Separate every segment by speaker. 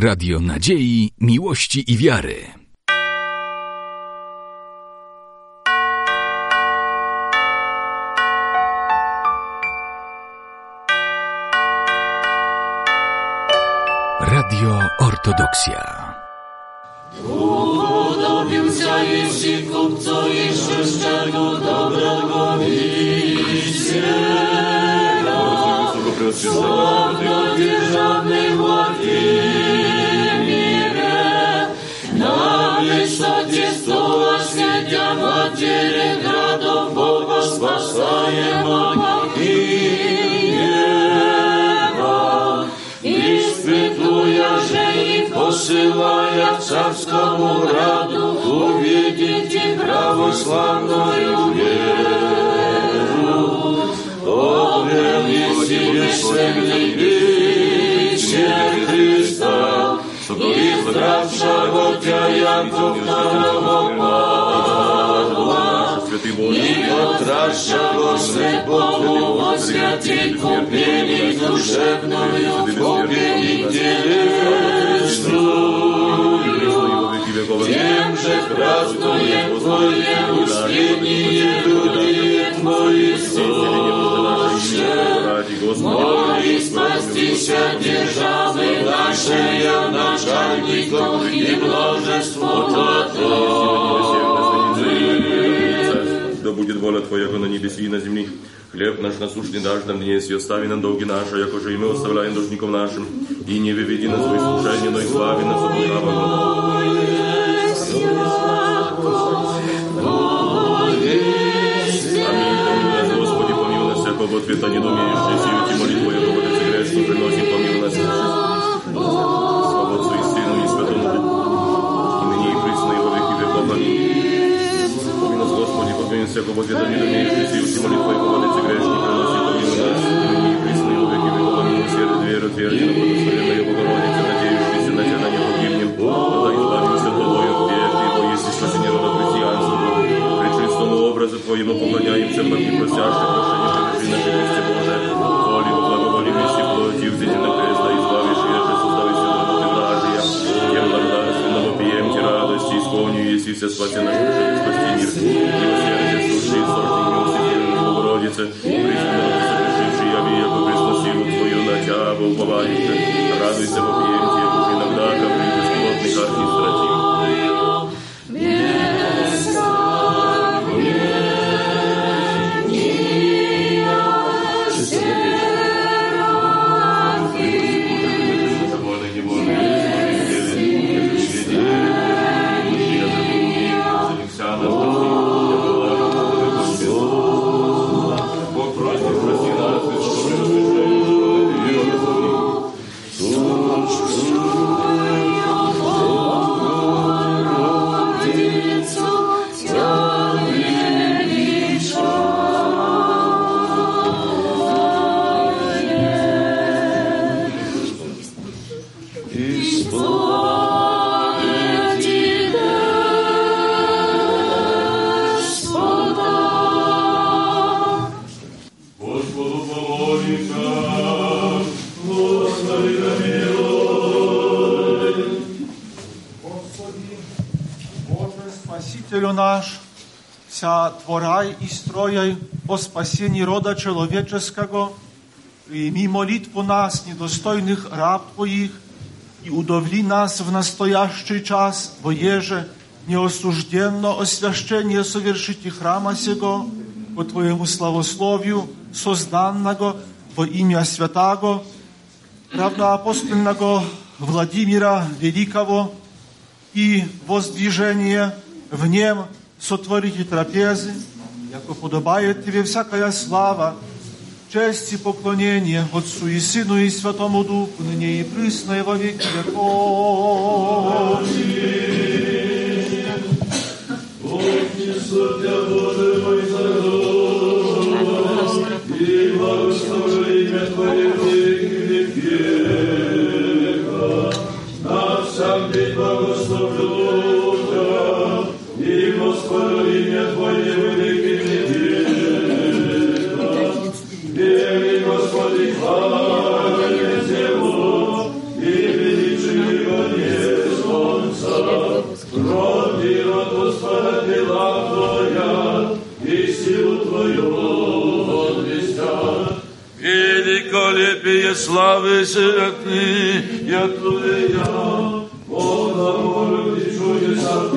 Speaker 1: Radio Nadziei, Miłości i Wiary. Radio Ortodoksja.
Speaker 2: Upodobił się językom, co jeszcze z czego dobrego nie Sławno wierzamy łatwiej. dziery gradów Boga spasajema i nieba. I spytuja, że i posyłaja w carskomu gradu uwiedzieć i prawosławną wieru. Obelni siebie świętej bycie Chrysta i zdrawsza Boga Jakub na i odraża bożny Bogu odwiat i kupienie duszewną i kupienie Wiem, że prawdą jest Twoje uśpienie, ludy jest Twoje słowo. Moli spasti się
Speaker 3: dzierżawy naszej, ja naczelnikom i mnożestwo Twoje. Будет воля Твоя, как на небеси и на земли. Хлеб наш насущный дашь нам днес, и остави нам долги наши, яко же и мы оставляем должников нашим. И не выведи нас в искушение, но избави нас от. Аминь. Господи, помилуй нас, всякого ответа не думающий, сию молитву, яко Отец грешный, приносим, помилуй нас. Господи, помилуй нас, всякого ответа не думающий, сию ти молитву, яко Отец грешный, приносим, помилуй нас. И ныне и присно, и во веки веков. Аминь. Сердце, веру, тверди, на благословенную Богородице, надеющийся на Тебя, не погибнем. Да избавимся тобою, вверх, ибо если спасение рода христианства, пречистому образу Твоему поклоняемся, и просящим прощения пришли наши Христе Боже. Воли, благоволи, вести плоти, взяти на крест, да избавишь, еже состави все работы вражия. Тем благодарственного пьем ти радости, исполню, если все спаси наш душу, спасти суши, сорти, милосердие, Богородице, присутствуй, совершивший яко Христос силу Твою на Тя, уповающий. Радуйся во приемте, уж иногда, как при бесплотных архистратив. Бог
Speaker 4: творай и строяй о спасении рода человеческого, прими молитву нас, недостойных раб Твоих, и удовли нас в настоящий час, во еже неосужденно освящение совершите храма сего, по Твоему славословию, созданного во имя святаго, равноапостольного Владимира Великого, и воздвижение в нем сотворите трапезы, яко подобает Тебе всякая слава, честь и поклонение Отцу и Сыну и Святому Духу, ныне и присно и во веки веков.
Speaker 2: Господи, хвала Тебе, и величие
Speaker 4: Твоя славы святны, я Твоя, Бога, молю, чудеса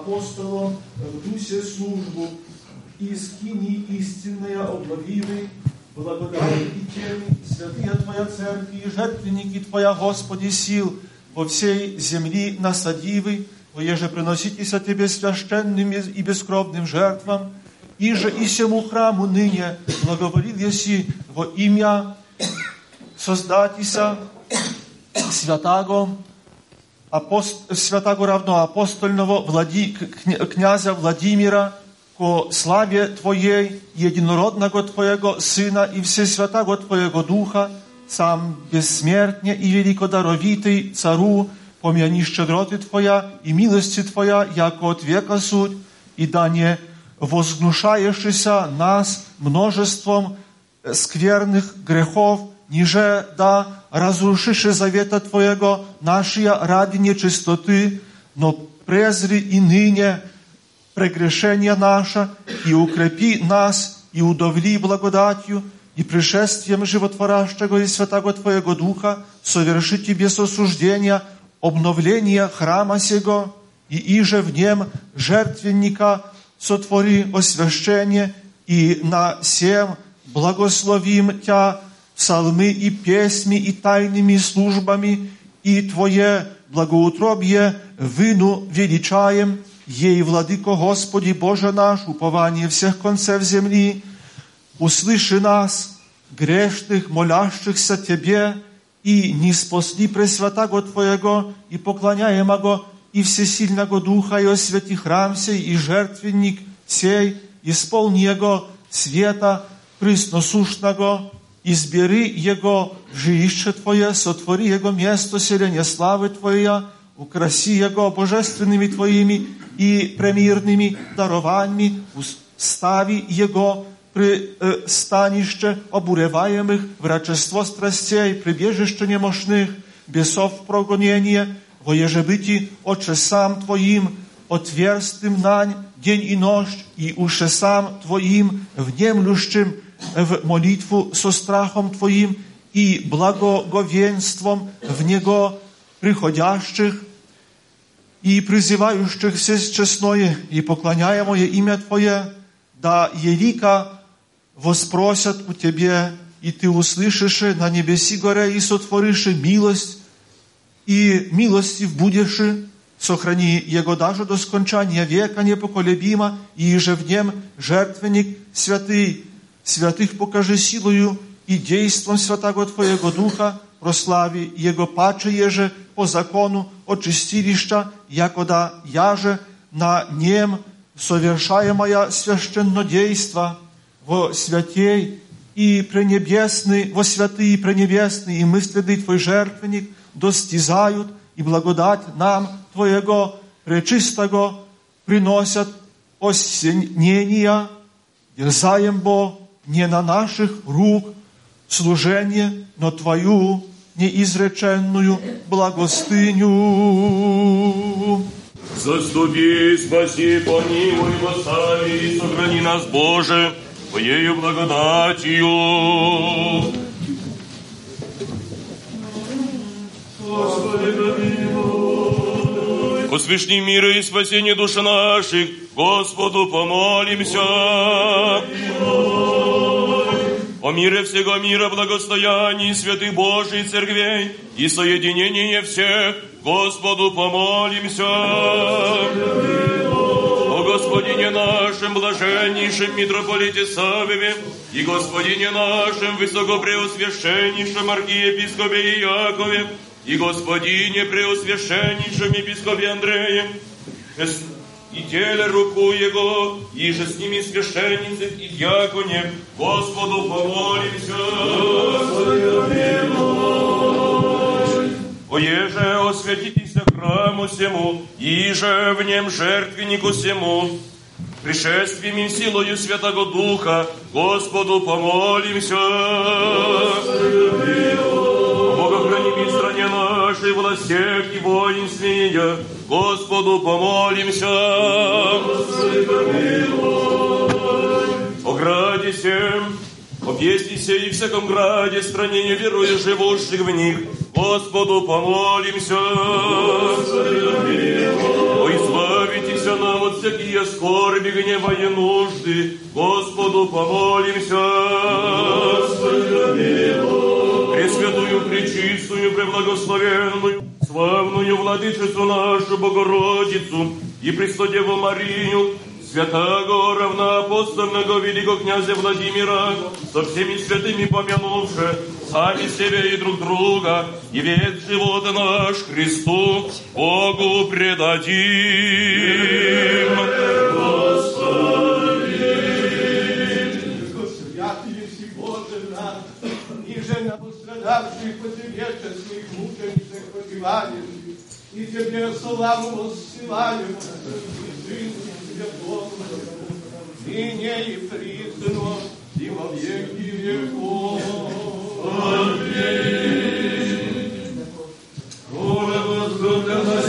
Speaker 4: апостолом в дусе службу, и скини истинные обновили, благодати и теми, святые Твоя церкви и жертвенники Твоя, Господи, сил, во всей земли насадивы, воеже приноситесь от Тебе священным и бескровным жертвам, и же и сему храму ныне благоволил еси во имя создатися святаго, апост... святаго равноапостольного влади... кня- князя Владимира, ко славе Твоей, единородного Твоего Сына и Всесвятаго Твоего Духа, сам бессмертне и великодаровитый цару, помяни щедроты Твоя и милости Твоя, яко от века суть, и да не возгнушаешься нас множеством э, скверных грехов, ниже да разрушишь завета Твоего нашия ради нечистоты, но презри и ныне прегрешение наше, и укрепи нас, и удовли благодатью, и пришествием животворящего и святого Твоего Духа совершите без осуждения обновление храма сего, и иже в нем жертвенника сотвори освящение, и на всем благословим Тя псалмы и песни и тайными службами, и Твое благоутробие вину величаем, ей, Владыко Господи Боже наш, упование всех концев земли, услыши нас, грешных, молящихся Тебе, и не спасли Пресвятаго Твоего, и поклоняемого, и Всесильного Духа, и освети храм сей, и жертвенник сей, исполни Его света пресносушного, избери Его в жилище Твое, сотвори Его место селения славы Твоя, украси Его божественными Твоими и премирными дарованиями, стави Его пристанище обуреваемых, врачество страстей, прибежище немощных, бесов прогонение, во ежебыти отчесам Твоим, отверстым нань, день и ночь, и ушесам Твоим, внемлющим в молитву со страхом Твоим и благоговенством в Него приходящих и призывающих все честное и поклоняемое имя Твое, да елика воспросят у Тебе, и Ты услышишь на небеси горе и сотворишь милость, и милостив будешь, сохрани Его даже до скончания века непоколебимо, и же в нем жертвенник святый, святых покажи силою и действом Святого Твоего Духа, прослави Его паче еже по закону от чистилища, якода яже на нем совершаемое священнодейство во святей и пренебесный, во святый и пренебесный и мысленный Твой жертвенник достизают и благодать нам Твоего пречистого приносят осенения, дерзаем Бо не на наших рук служение, но Твою неизреченную благостыню.
Speaker 3: Заступи, спаси, помилуй, восстави и сохрани нас, Боже, Твоею благодатью. Господи, помилуй. Посвящни мира и спасение души наших, Господу помолимся. О мире всего мира, благостоянии святых Божий церквей и соединение всех, Господу помолимся. О Господине нашем, блаженнейшем митрополите Савеве и Господине нашем, высокопреосвященнейшем архиепископе Иакове и Господине преосвященнейшем епископе Андреем, и теле руку Его, и же с ними священницы и дьяконе, Господу помолимся. О еже освятитесь храму сему, и же в нем жертвеннику сему, пришествием и силою Святого Духа, Господу помолимся. Бога храни в стране нашей, властях и воинстве Господу помолимся. О граде всем, о песне сей и всяком граде, стране неверуя живущих в них, Господу помолимся. О, избавитесь нам от всякие скорби, гнева и нужды, Господу помолимся. Владычицу нашу Богородицу и Престодеву Марию, святого равноапостольного великого князя Владимира, со всеми святыми помянувши, сами себя и друг друга, и век живота наш Христу Богу предадим.
Speaker 2: Пострадавших по тебе честных мученицах погибаем, и тебе славу воссылаем, и Святому, ныне и присно, и во веки веков. Аминь. Горе возгордена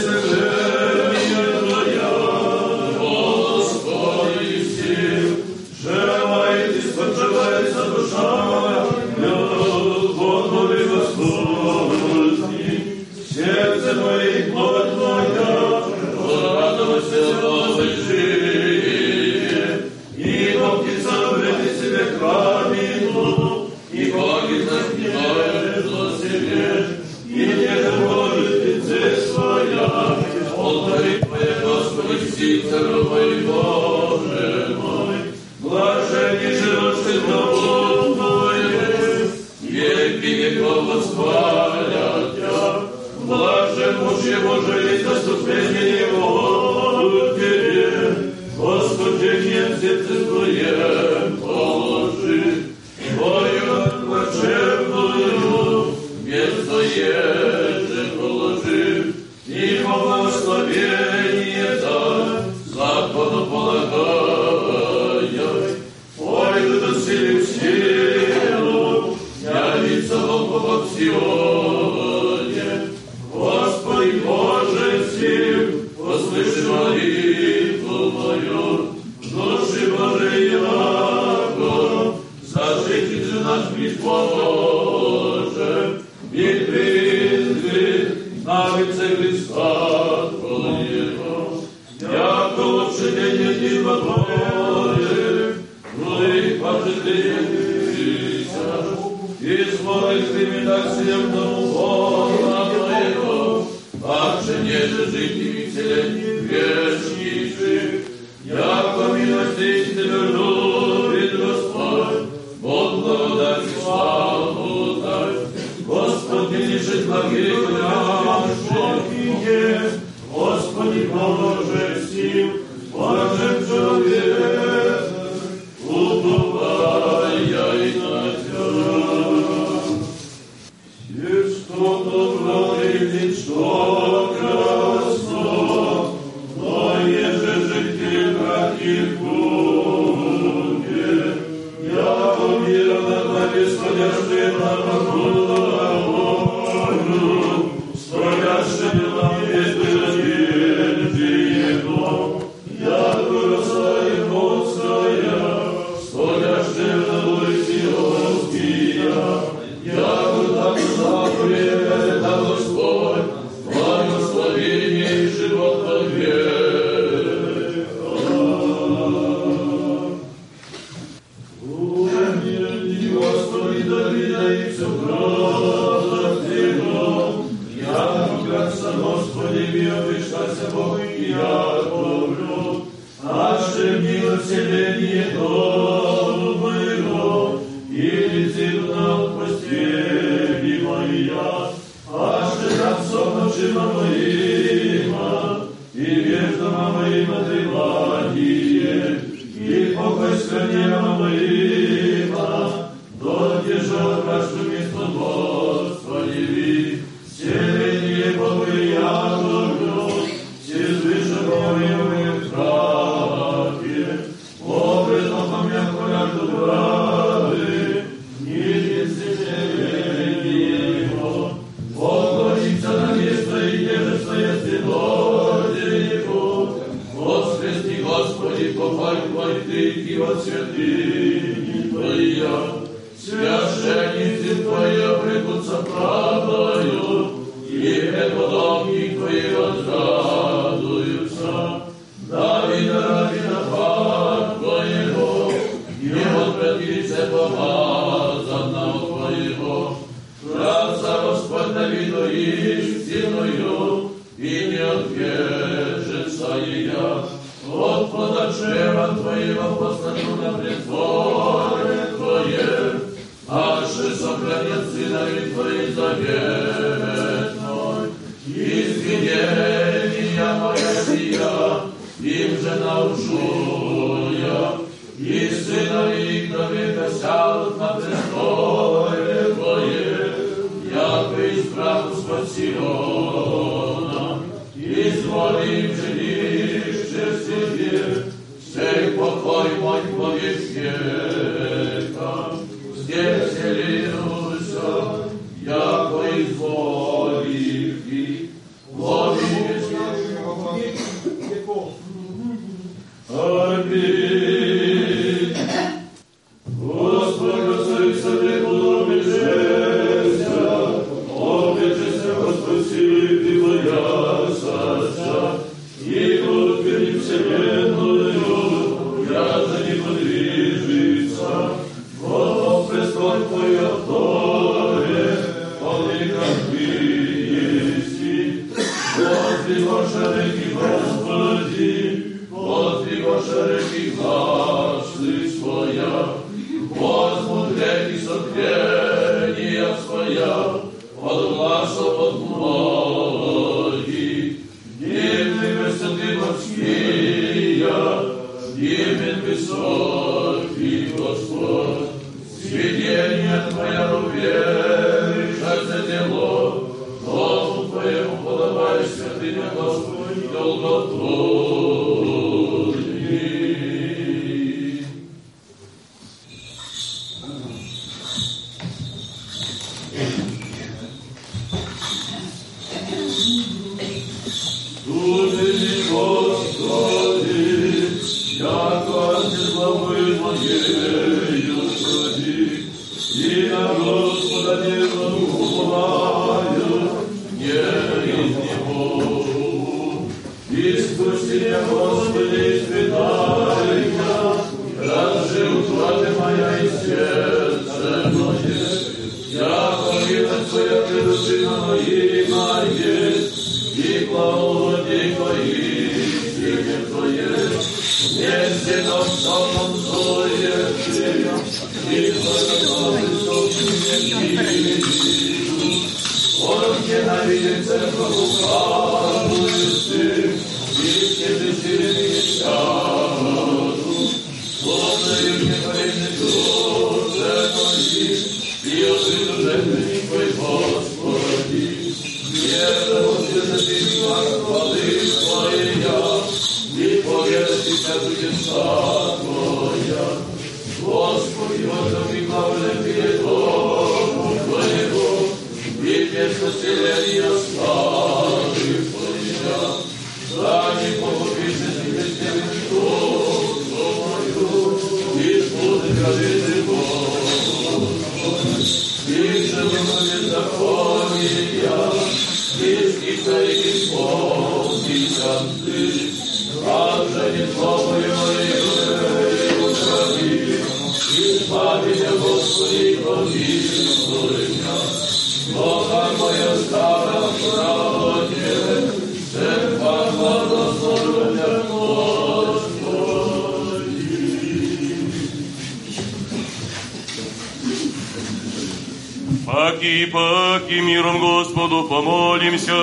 Speaker 3: Паки, паки, миром Господу помолимся.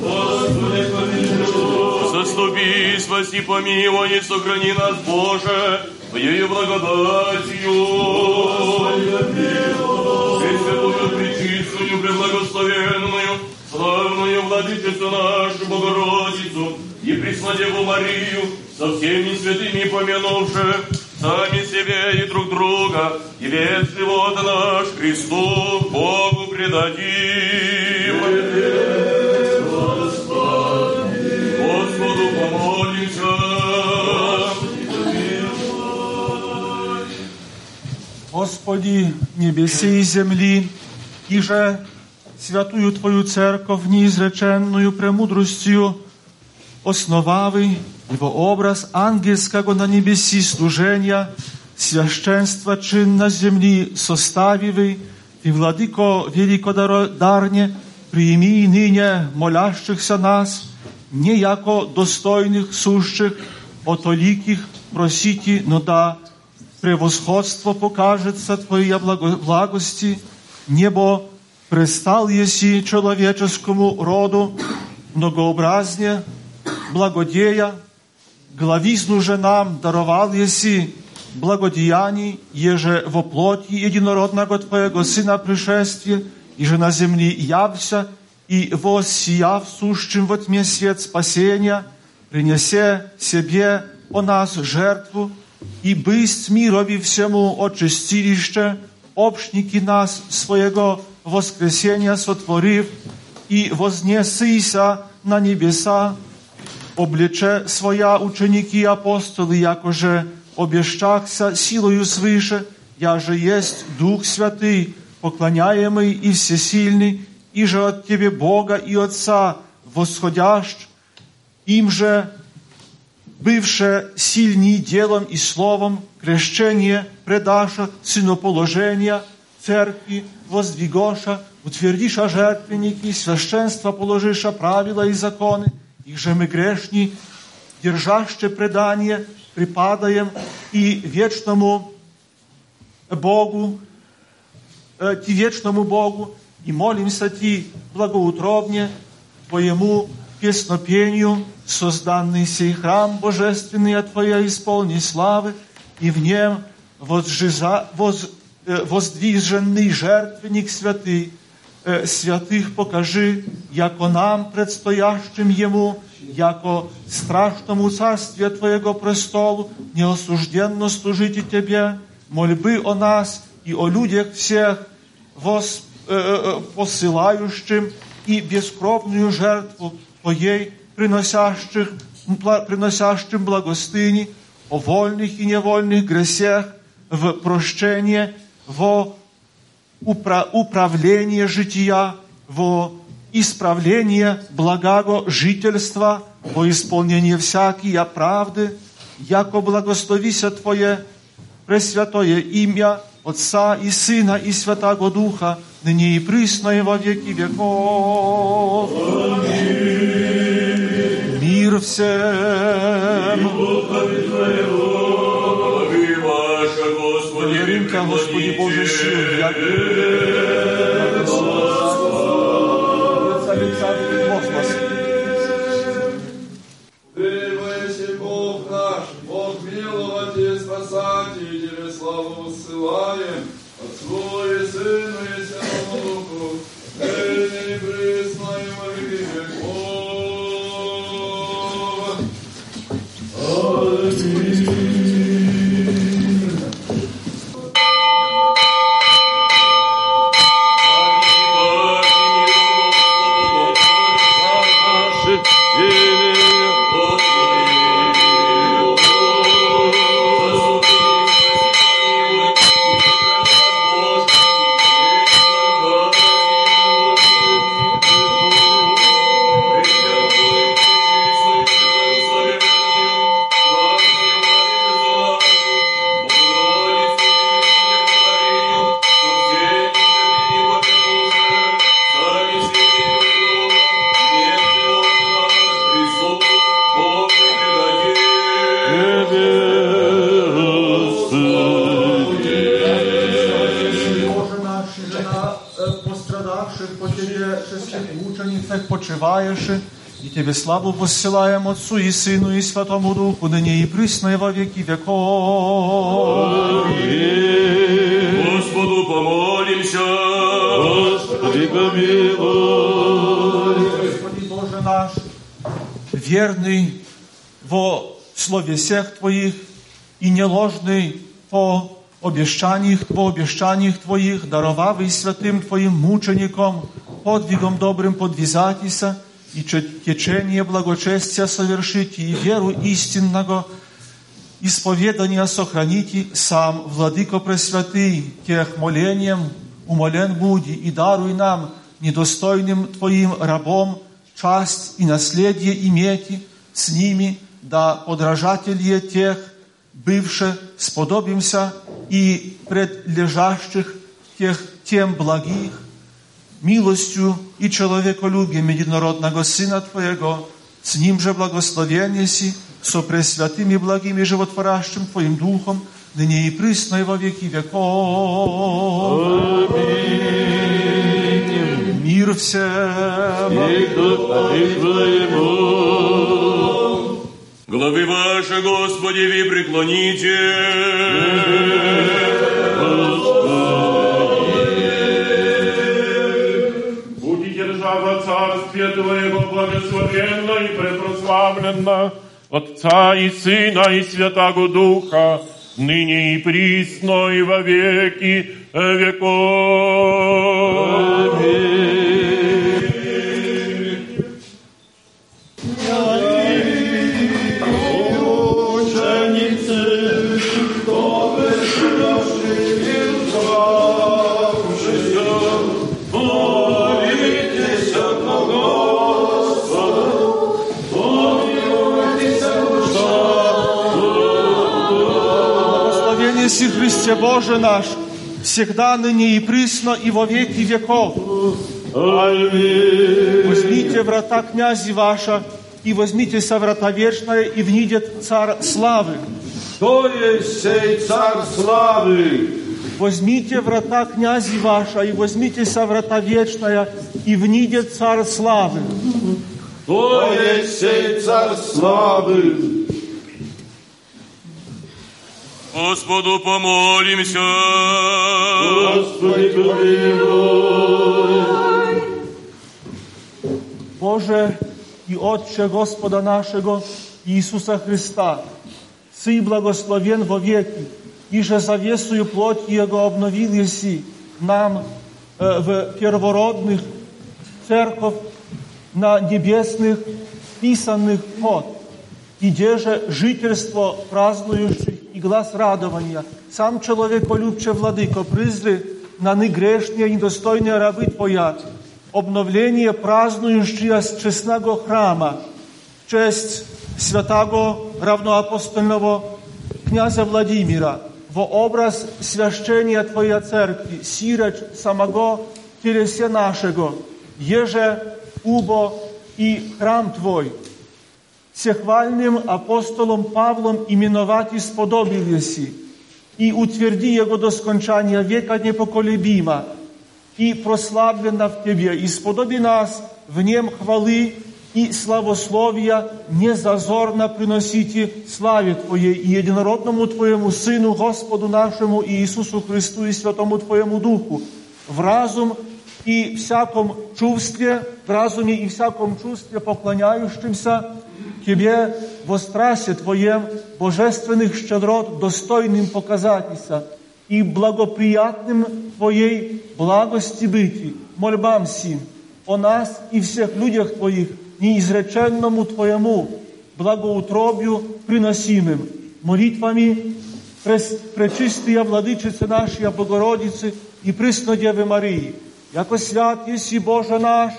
Speaker 2: Господи, помилуй.
Speaker 3: Заступи, спаси, помилуй, и сохрани нас, Боже, Твоею благодатью. Пресвятую, пречистую, преблагословенную, славную Владычицу нашу Богородицу и Преснодеву Марию, со всеми святыми помянувши, сами себе и друг друга, и весь живот наш Христу Богу предадим. Господу помолимся.
Speaker 4: Господи, небеси и земли, и же святую Твою церковь неизреченную премудростью основавы его образ ангельского на небеси служения, священства чин на земли составивый, и, Владыко великодарне, прими и ныне молящихся нас, не яко достойных сущих, отоликих просите, но да превосходство покажется Твоя благо- благости, небо пристал еси человеческому роду, многообразне, благодея, главизну же нам даровал еси благодеяний, еже во плоти единородного Твоего Сына пришествия, и же на земли явся, и воссияв сущим во тьме свет спасения, принесе себе о нас жертву, и бысть мирови всему очистилище, общники нас своего воскресения сотворив, и вознесися на небеса, облече своя ученики и апостоли, якоже обещахся силою свыше, я же есть Дух Святый, поклоняемый и всесильный, и же от Тебе Бога и Отца восходящ, им же бывше сильней делом и словом, крещение предаша, сыноположения, церкви воздвигоша, утвердиша жертвенники, священство положиша правила и законы, их же мы грешни, держаще предание, припадаем и вечному Богу, э, Ти вечному Богу, и молимся Ти благоутробне Твоему песнопению, созданный сей храм божественный от Твоя исполни славы, и в нем возжиза, воз, э, воздвиженный жертвенник святый, э, святых покажи, яко нам, предстоящим Ему, яко страшному царстве Твоего престолу, неосужденно служите Тебе, мольбы о нас и о людях всех, вос, э, э, посылающим и бескровную жертву Твоей, приносящих, бла- приносящим благостыни о вольных и невольных гресях в прощение, во упра- управление жития, во исправление благого жительства, во исполнение всякие правды, яко благословися Твое Пресвятое имя Отца и Сына и Святаго Духа, ныне и присно и во веки веков. Мир всем! Верим-ка, Господи Боже, сил, як Александр Возглас.
Speaker 2: Превыше Бог наш, Бог миловать и спасатель, Тебе славу высылаем,
Speaker 4: Тебе славу посылаем Отцу и Сыну и Святому Духу, ныне и присно и во веки веков.
Speaker 3: Господу помолимся.
Speaker 2: Господи, помилуй.
Speaker 4: Господи Боже наш, верный во слове всех Твоих и не ложный по обещаниях, по обещаниях Твоих, даровавый святым Твоим мучеником, подвигом добрым подвизатися и че- течение благочестия совершите и веру истинного исповедания сохраните сам, Владыко Пресвятый, тех молением умолен буди и даруй нам, недостойным Твоим рабом, часть и наследие имейте с ними, да подражатели тех, бывше, сподобимся и предлежащих тех тем благих, и человеколюбием единородного Сына Твоего, с Ним же благословение си, со пресвятым и благим и животворящим Твоим Духом, ныне и присно и во веки веков. Мир всем!
Speaker 3: Главы ваши, Господи, ви преклоните.
Speaker 5: Твоего благословенна и препрославленна, Отца и Сына и Святаго Духа, ныне и присно и во веки веков.
Speaker 4: Благословение Христе Боже наш, всегда ныне и присно и во веки веков. Возьмите врата князи ваша, и возьмите со врата вечное, и внидет царь славы.
Speaker 2: Кто есть сей царь славы?
Speaker 4: Возьмите врата князи ваша, и возьмите со врата вечное, и внидет царь славы.
Speaker 2: Кто есть сей царь славы?
Speaker 3: Господу помолимся.
Speaker 2: Господи, помилуй.
Speaker 4: Боже и Отче Господа нашего Иисуса Христа, Сы благословен во веки, и же завесую плоть Его обновил еси нам э, в первородных церковь на небесных писанных код, где же жительство празднующих и глаз радования. Сам человеколюбче, Владыко, призри на негрешные и недостойные рабы Твоя, обновление празднующего с честного храма, честь святого равноапостольного князя Владимира, во образ священия Твоя церкви, сироч самого телесе нашего, еже убо и храм Твой, всехвальным апостолом Павлом именовать исподобилися, и утверди Его до скончания века непоколебимо, и прославлена в Тебе, и сподоби нас в Нем хвалы и славословия незазорно приносите славе Твоей и единородному Твоему Сыну, Господу нашему Иисусу Христу и Святому Твоему Духу, в разум и всяком чувстве, в разуме и всяком чувстве поклоняющимся Тебе во страсе Твоем божественных щедрот достойным показаться и благоприятным Твоей благости быть, мольбам сим о нас и всех людях Твоих, неизреченному Твоему благоутробию приносимым, молитвами Пречистия Владычицы нашей Богородицы и Преснодевы Марии, яко свят еси Боже наш,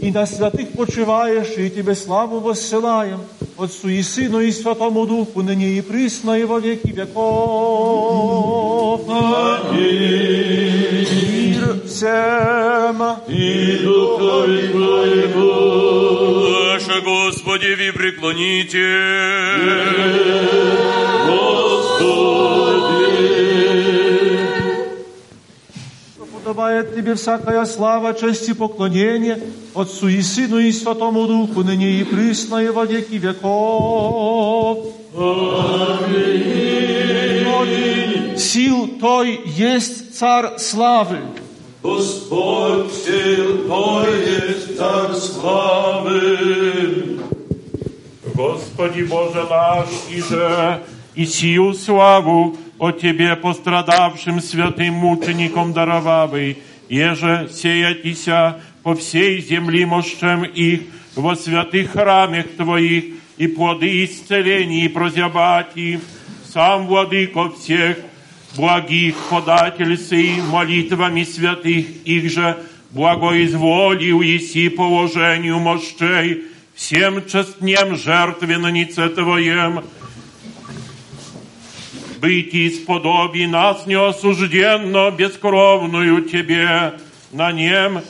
Speaker 4: и на святых почиваешь, и Тебе славу воссылаем, Отцу и Сыну и Святому Духу, ныне и присно, и во веки веков.
Speaker 2: Аминь.
Speaker 4: Мир всем.
Speaker 2: И духові Твоєму,
Speaker 3: Ваше, Господи, ви преклоните.
Speaker 4: Подобает Тебе всякая слава, честь и поклонение Отцу и Сыну и Святому Духу, ныне и присно, и во веки веков. Аминь. Сил Той есть Царь славы,
Speaker 2: Господь сил Твой есть Царь славы.
Speaker 5: Господи Боже наш, и же и сию славу о Тебе, пострадавшим святым мучеником даровавый, еже сеятися по всей земли мощем их во святых храмах Твоих и плоды исцелений прозябати, сам владыко всех благих податель сей молитвами святых их же благоизволил еси положению мощей всем честнем жертвеннице Твоем, быть исподоби нас неосужденно бескровную Тебе, на нем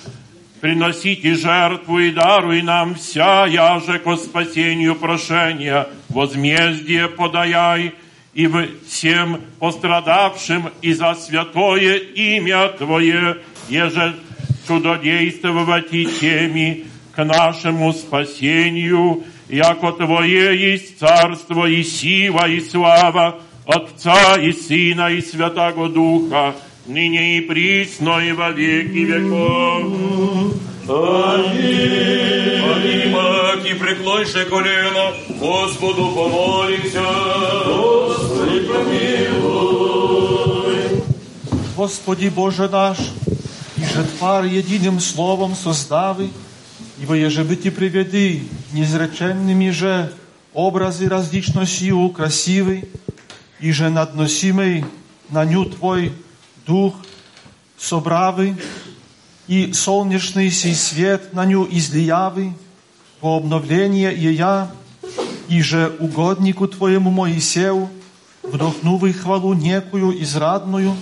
Speaker 5: приносите жертву и даруй нам вся, яже ко спасению прошения, возмездие подаяй, и всем пострадавшим и за святое имя Твое, еже чудодействовать и теми к нашему спасению, яко Твое есть царство и сила и слава, Отца и Сына и Святого Духа, ныне и присно и во веки веков.
Speaker 2: Аминь.
Speaker 3: Поднимак и преклоньше колено, Господу помолимся.
Speaker 2: Господи, помилуй.
Speaker 4: Господи Боже наш, и же Твар единым словом создавы, ибо еже бы Ти приведи неизреченными же образы различностью красивый, и же надносимый на ню Твой Дух собравый, и солнечный сей свет на ню излиявый, по обновление ея, и же угоднику Твоему Моисею, вдохнувый хвалу некую израдную,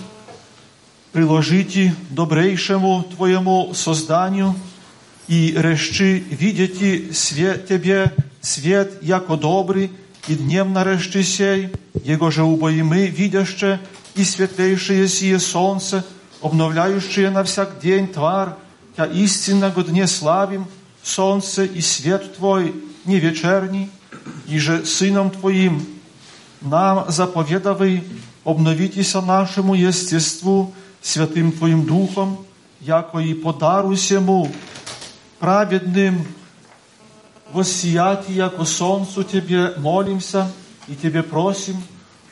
Speaker 4: приложите добрейшему Твоему созданию и реши видите свет Тебе, свет яко добрый, и днем нарeszcie сей, Jego же убоимы, видяще и светлейшее сие солнце, обновляющее на всяк день твар, Тя истинного дне славим, солнце и свет Твой не вечерний, и же Сыном Твоим нам заповедавай обновитеся нашему естеству Святым Твоим Духом, яко и подаруйся Му праведным воссиять, яко солнцу Тебе молимся и Тебе просим,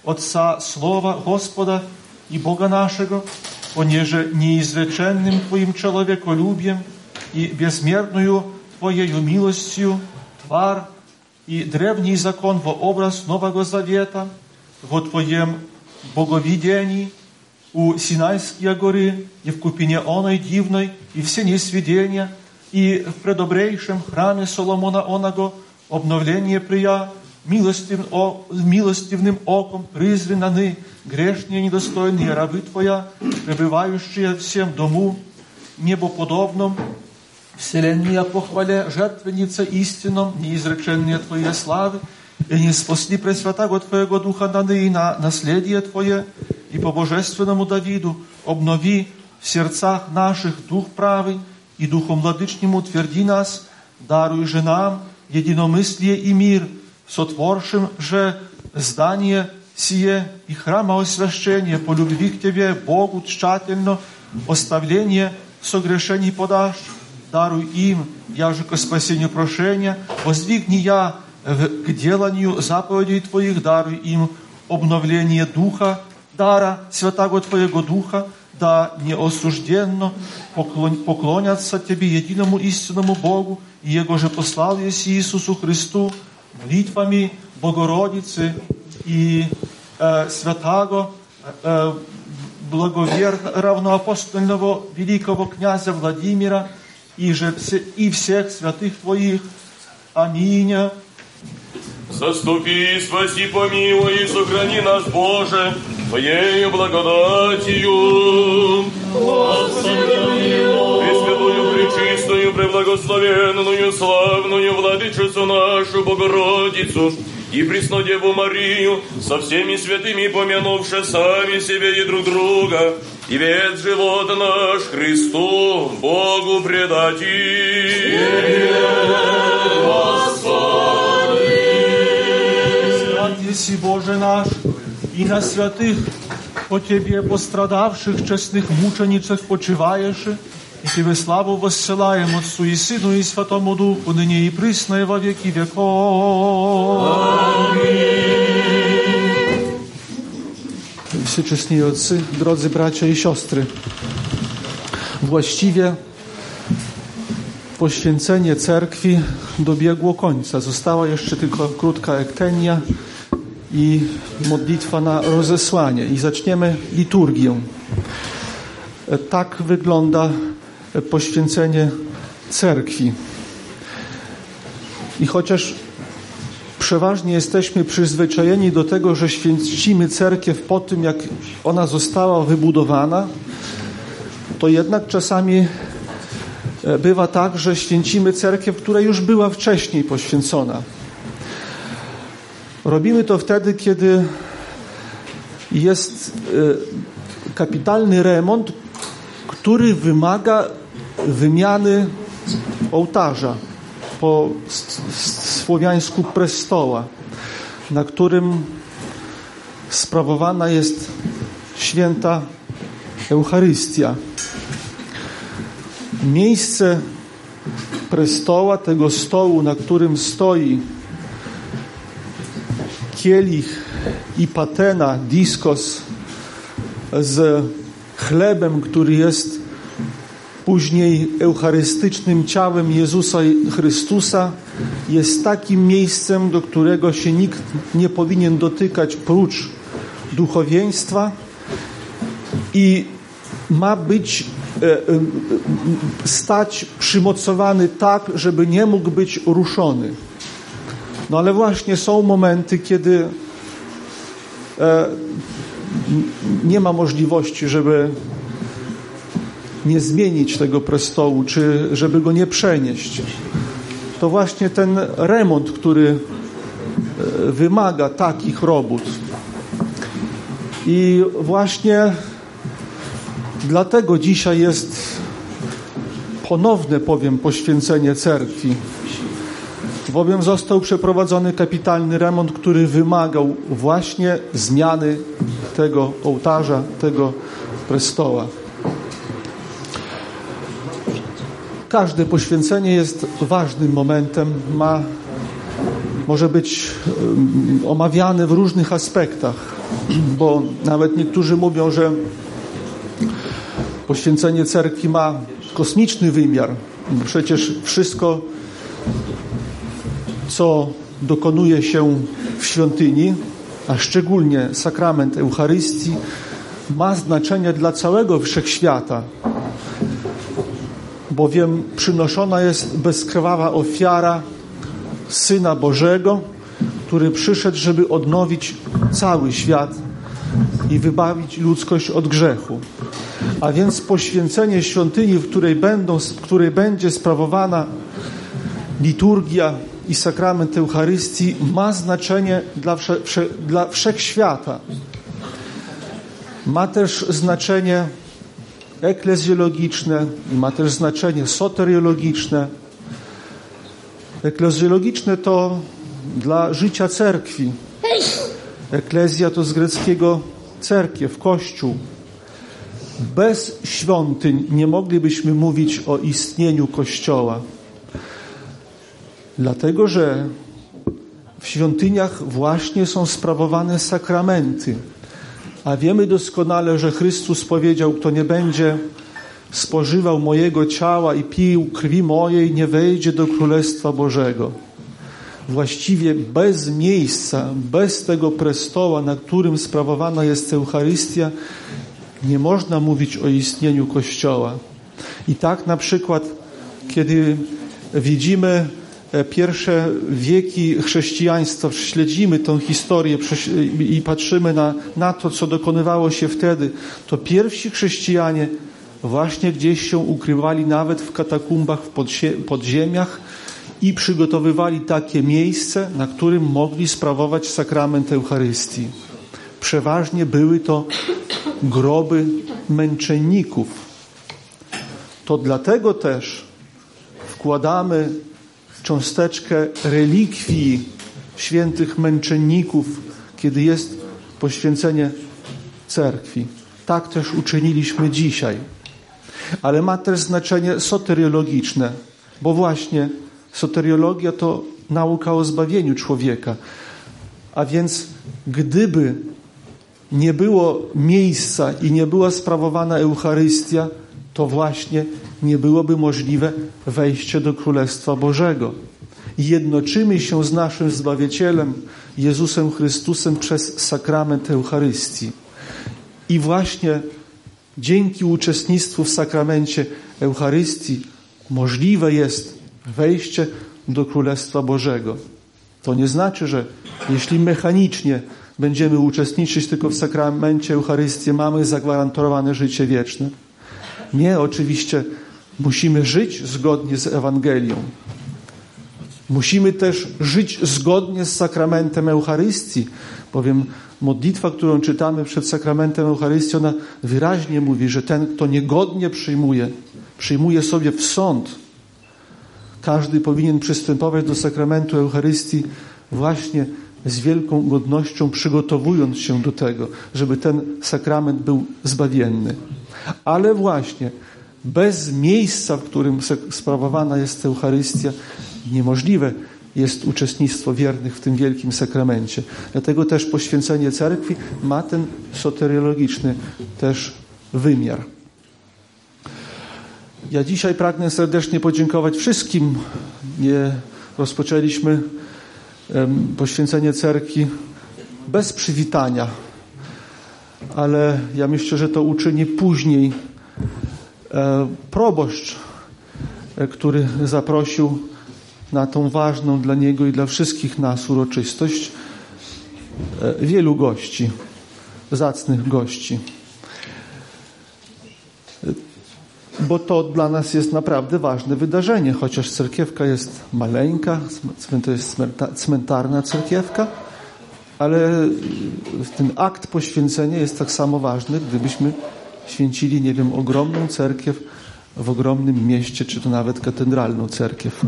Speaker 4: Отца Слова Господа и Бога нашего, понеже неизреченным Твоим человеколюбием и безмерную Твоею милостью твар и древний закон во образ Нового Завета во Твоем боговидении у Синайские горы и в купине оной дивной и все несведения и в предобрейшем храме Соломона оного обновление прия милостив, о, милостивным оком призренаны грешные недостойные рабы Твоя, пребывающие всем дому небоподобном, вселенная похвале, жертвенница истинном, неизреченные Твоей славы, и не спасли Пресвятаго Твоего Духа даны на наследие Твое, и по божественному Давиду обнови в сердцах наших дух правый, и Духом Владычнему утверди нас, даруй же нам единомыслие и мир, сотворшим же здание сие и храма освящения по любви к Тебе, Богу, тщательно оставление согрешений подашь, даруй им, я же ко спасению прошения, воздвигни я к деланию заповедей Твоих, даруй им обновление духа, дара святаго Твоего Духа, да неосужденно поклон- поклонятся Тебе, единому истинному Богу, и Его же послал есть Иисусу Христу, молитвами Богородицы и э, святаго э, благоверного апостольного великого князя Владимира и, же все, и всех святых Твоих. Аминь.
Speaker 3: Заступи, спаси, помилуй и сохрани нас, Боже, Твоею благодатью. Пресвятую, пречистую, преблагословенную, славную Владычицу нашу Богородицу и Преснодеву Марию, со всеми святыми помянувши сами себе и друг друга, и весь живот наш Христу, Богу предати.
Speaker 4: Свят еси Боже наш, и на святых по Тебе пострадавших честных мученицах почиваешь, и Тебе славу воссылаем Отцу и Сыну и Святому Духу, ныне и присно и во веки веков. Всeczesni Ojcy, drodzy bracia i siostry, właściwie poświęcenie cerkwi dobiegło końca. Została jeszcze tylko krótka ektenia i modlitwa na rozesłanie. I zaczniemy liturgię. E, Tak wygląda poświęcenie cerkwi. I chociaż przeważnie jesteśmy przyzwyczajeni do tego, że święcimy cerkiew po tym, jak ona została wybudowana, to jednak czasami E, bywa tak, że święcimy cerkiew, która już była wcześniej poświęcona. Robimy to wtedy, kiedy jest e, kapitalny remont, który wymaga wymiany ołtarza po słowiańsku prestoła, na którym sprawowana jest święta Eucharystia. Miejsce prestoła, tego stołu, na którym stoi kielich i patena, diskos z chlebem, który jest później eucharystycznym ciałem Jezusa Chrystusa, jest takim miejscem, do którego się nikt nie powinien dotykać prócz duchowieństwa i ma być e, e, stać przymocowany tak, żeby nie mógł być ruszony. No ale właśnie są momenty, kiedy e, nie ma możliwości, żeby nie zmienić tego prestołu, czy żeby go nie przenieść. To właśnie ten remont, który e, wymaga takich robót. I właśnie Dlatego dzisiaj jest ponowne, powiem, poświęcenie cerkwi. Bowiem został przeprowadzony kapitalny remont, który wymagał właśnie zmiany tego ołtarza, tego prestoła. Każde poświęcenie jest ważnym momentem, ma, może być omawiane w różnych aspektach, bo nawet niektórzy mówią, że Poświęcenie cerkwi ma kosmiczny wymiar. Przecież wszystko, co dokonuje się w świątyni, a szczególnie sakrament Eucharystii, ma znaczenie dla całego wszechświata, bowiem przynoszona jest bezkrwawa ofiara Syna Bożego, który przyszedł, żeby odnowić cały świat i wybawić ludzkość od grzechu. A więc poświęcenie świątyni, w której, będą, w której będzie sprawowana liturgia i sakrament Eucharystii, ma znaczenie dla, wsze, wsze, dla wszechświata. Ma też znaczenie eklezjologiczne i ma też znaczenie soteriologiczne. Eklezjologiczne to dla życia cerkwi. Eklezja to z greckiego cerkiew, kościół. Bez świątyń nie moglibyśmy mówić o istnieniu Kościoła. Dlatego, że w świątyniach właśnie są sprawowane sakramenty. A wiemy doskonale, że Chrystus powiedział, kto nie będzie spożywał mojego ciała i pił krwi mojej, nie wejdzie do Królestwa Bożego. Właściwie bez miejsca, bez tego prestoła, na którym sprawowana jest Eucharystia, nie można mówić o istnieniu Kościoła. I tak na przykład, kiedy widzimy pierwsze wieki chrześcijaństwa, śledzimy tą historię i patrzymy na, na to, co dokonywało się wtedy, to pierwsi chrześcijanie właśnie gdzieś się ukrywali nawet w katakumbach, w podziemiach i przygotowywali takie miejsce, na którym mogli sprawować sakrament Eucharystii. Przeważnie były to groby męczenników. To dlatego też wkładamy cząsteczkę relikwii świętych męczenników, kiedy jest poświęcenie cerkwi. Tak też uczyniliśmy dzisiaj. Ale ma też znaczenie soteriologiczne, bo właśnie soteriologia to nauka o zbawieniu człowieka. A więc gdyby nie było miejsca i nie była sprawowana Eucharystia, to właśnie nie byłoby możliwe wejście do Królestwa Bożego. Jednoczymy się z naszym Zbawicielem, Jezusem Chrystusem, przez sakrament Eucharystii. I właśnie dzięki uczestnictwu w sakramencie Eucharystii możliwe jest wejście do Królestwa Bożego. To nie znaczy, że jeśli mechanicznie będziemy uczestniczyć tylko w sakramencie Eucharystii, mamy zagwarantowane życie wieczne. Nie, oczywiście musimy żyć zgodnie z Ewangelią. Musimy też żyć zgodnie z sakramentem Eucharystii, bowiem modlitwa, którą czytamy przed sakramentem Eucharystii, ona wyraźnie mówi, że ten, kto niegodnie przyjmuje, przyjmuje sobie w sąd. Każdy powinien przystępować do sakramentu Eucharystii właśnie z wielką godnością, przygotowując się do tego, żeby ten sakrament był zbawienny. Ale właśnie bez miejsca, w którym sprawowana jest Eucharystia, niemożliwe jest uczestnictwo wiernych w tym wielkim sakramencie. Dlatego też poświęcenie cerkwi ma ten soteriologiczny też wymiar. Ja dzisiaj pragnę serdecznie podziękować wszystkim. Nie rozpoczęliśmy poświęcenie cerkwi bez przywitania, ale ja myślę, że to uczyni później e, proboszcz, e, który zaprosił na tą ważną dla niego i dla wszystkich nas uroczystość e, wielu gości, zacnych gości. Bo to dla nas jest naprawdę ważne wydarzenie, chociaż cerkiewka jest maleńka, to jest cmentarna cerkiewka, ale ten akt poświęcenia jest tak samo ważny, gdybyśmy święcili, nie wiem, ogromną cerkiew w ogromnym mieście, czy to nawet katedralną cerkiew.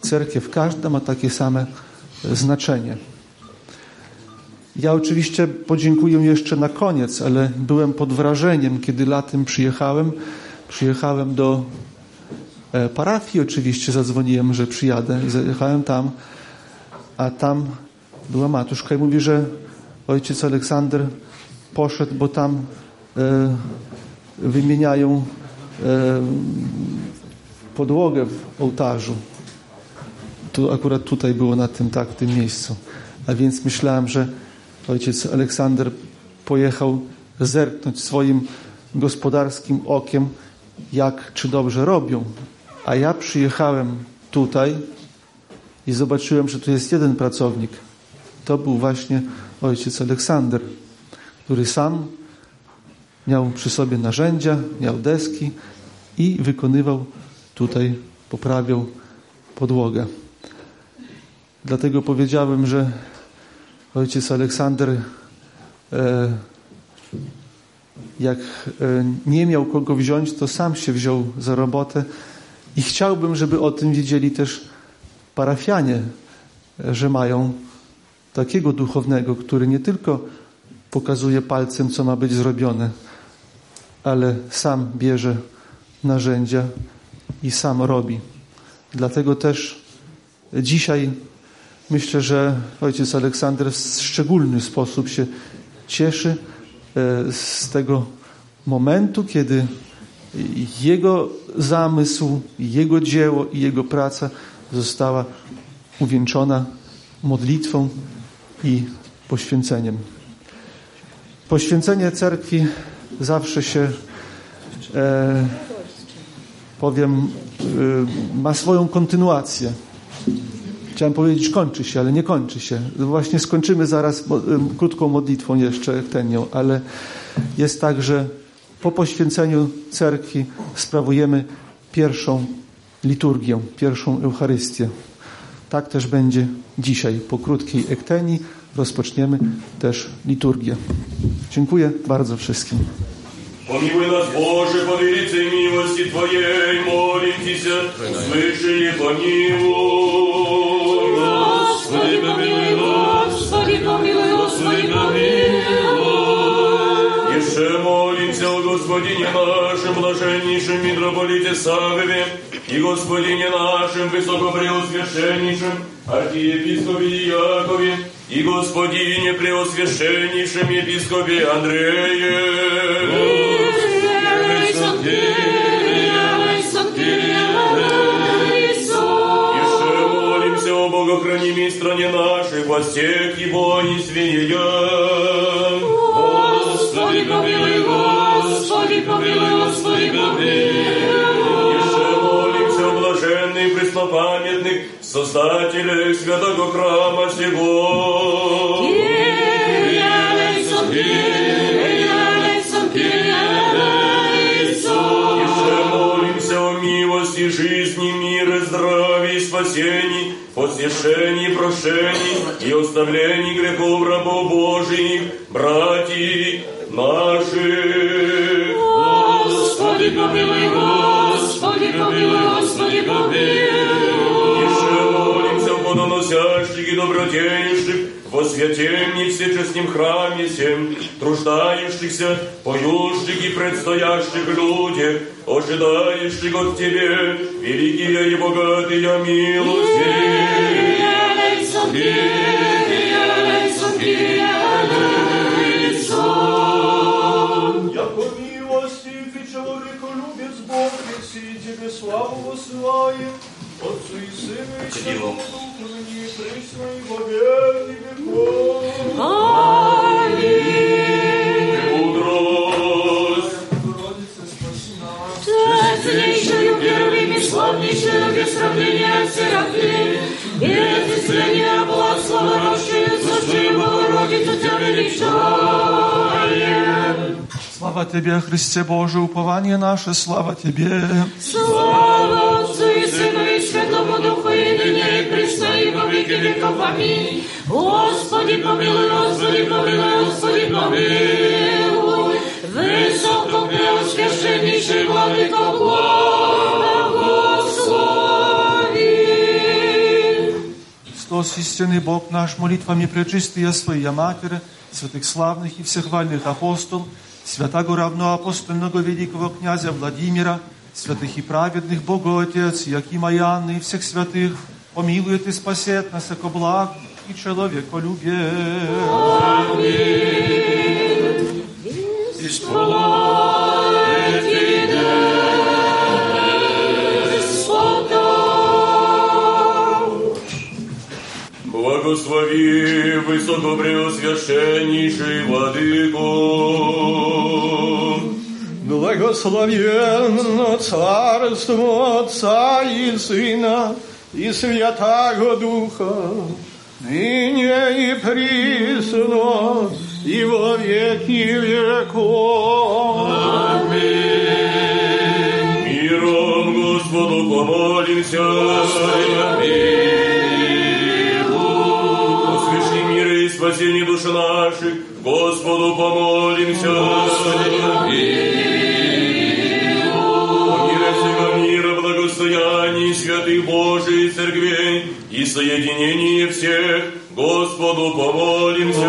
Speaker 4: Cerkiew każda ma takie same znaczenie. Ja oczywiście podziękuję jeszcze na koniec, ale byłem pod wrażeniem, kiedy latem przyjechałem. Przyjechałem do e, parafii, oczywiście zadzwoniłem, że przyjadę i zajechałem tam, a tam była matuszka i mówi, że ojciec Aleksander poszedł, bo tam e, wymieniają e, podłogę w ołtarzu. Tu, akurat tutaj było na tym, tak, tym miejscu. A więc myślałem, że ojciec Aleksander pojechał zerknąć swoim gospodarskim okiem, jak czy dobrze robią. A ja przyjechałem tutaj i zobaczyłem, że tu jest jeden pracownik. To był właśnie ojciec Aleksander, który sam miał przy sobie narzędzia, miał deski i wykonywał tutaj, poprawiał podłogę. Dlatego powiedziałem, że ojciec Aleksander e, jak e, nie miał kogo wziąć, to sam się wziął za robotę i chciałbym, żeby o tym wiedzieli też parafianie, że mają takiego duchownego, który nie tylko pokazuje palcem, co ma być zrobione, ale sam bierze narzędzia i sam robi. Dlatego też dzisiaj myślę, że ojciec Aleksander w szczególny sposób się cieszy e, z tego momentu, kiedy jego zamysł, jego dzieło i jego praca została uwieńczona modlitwą i poświęceniem. Poświęcenie cerkwi zawsze się, e, powiem, e, ma swoją kontynuację. Chciałem powiedzieć, kończy się, ale nie kończy się. Właśnie skończymy zaraz e, krótką modlitwą jeszcze tenią, ale jest tak, że po poświęceniu cerkwi sprawujemy pierwszą liturgię, pierwszą Eucharystię. Tak też będzie dzisiaj. Po krótkiej ektenii rozpoczniemy też liturgię. Dziękuję bardzo wszystkim.
Speaker 3: Помилуй нас, Боже, по великой милости Твоей, молимся, слыши и помилуй. Господине нашем, блаженнейшем митрополите Савве, и Господине нашем, высокопреосвященнейшем, архиепископе Якове, и Господине преосвященнейшем епископе Андрее. Еще о богохранимой стране нашей, во всех его не свинья.
Speaker 6: Господи, помилуй, Господи, помилуй, Господи, помилуй.
Speaker 3: Еще молимся о блаженных, преснопамятных, создателях святого храма всего. Еще молимся о милости, жизни, мира, здравия и спасении, посвящении, прошении и оставлении грехов рабов Божьих, братьев наших.
Speaker 6: Господи, помилуй, Господи, помилуй, Господи, помилуй.
Speaker 3: Еще молимся в водоносящих и добродеющих, во святении всечестнем храме всем, труждающихся, поющих и предстоящих людях, ожидающих от Тебе великие и богатые милости.
Speaker 7: Яко славу посылаем, Отцу и Сыну и Святому Духу, ныне и присно и во веки веков.
Speaker 3: Мудрость.
Speaker 7: Спаси нас.
Speaker 6: Царственнейшую, первыми, славнейшую, без сравнения Серафим, без исцеления рождения, Сошли Богородицу Тебя величаем.
Speaker 4: Слава Тебе, Христе Боже, упование наше, слава Тебе.
Speaker 6: Слава Отцу и Сыну и Святому Духу, и ныне и присно, и во веки веков. Аминь. Господи, помилуй, Господи, помилуй, Господи, помилуй. Высоко преосвященнейший Владыко благослови.
Speaker 4: Христос, истинный Бог наш, молитвами пречистия Своя Матерь, святых славных и всехвальных апостол, святаго равноапостольного великого князя Владимира, святых и праведных Боготец, Якима и Анны и всех святых, помилует и спасет нас, яко благ и человеколюбие.
Speaker 6: Исполнит
Speaker 3: Благослови высокопреосвященнейший Владыку.
Speaker 7: Благословенно Царство Отца и Сына и Святаго Духа, ныне и присно, и во веки веков.
Speaker 3: Миром Господу помолимся. Услыши спасение души наших, Господу помолимся. Мира всего мира, благостояние святых Божий церквей и соединение всех, Господу помолимся.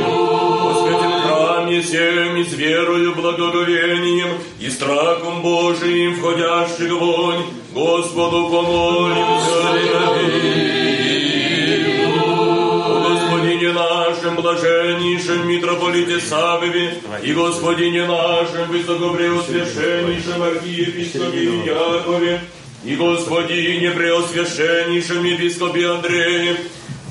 Speaker 3: Во святом храме всем и с верою, благоговением и страхом Божиим, входящих в вонь, Господу помолимся. О нашем, блаженнейшем митрополите Савве и Господине нашем, высокопреосвященнейшем архиепископе Якове и Господине преосвященнейшем епископе Андреем,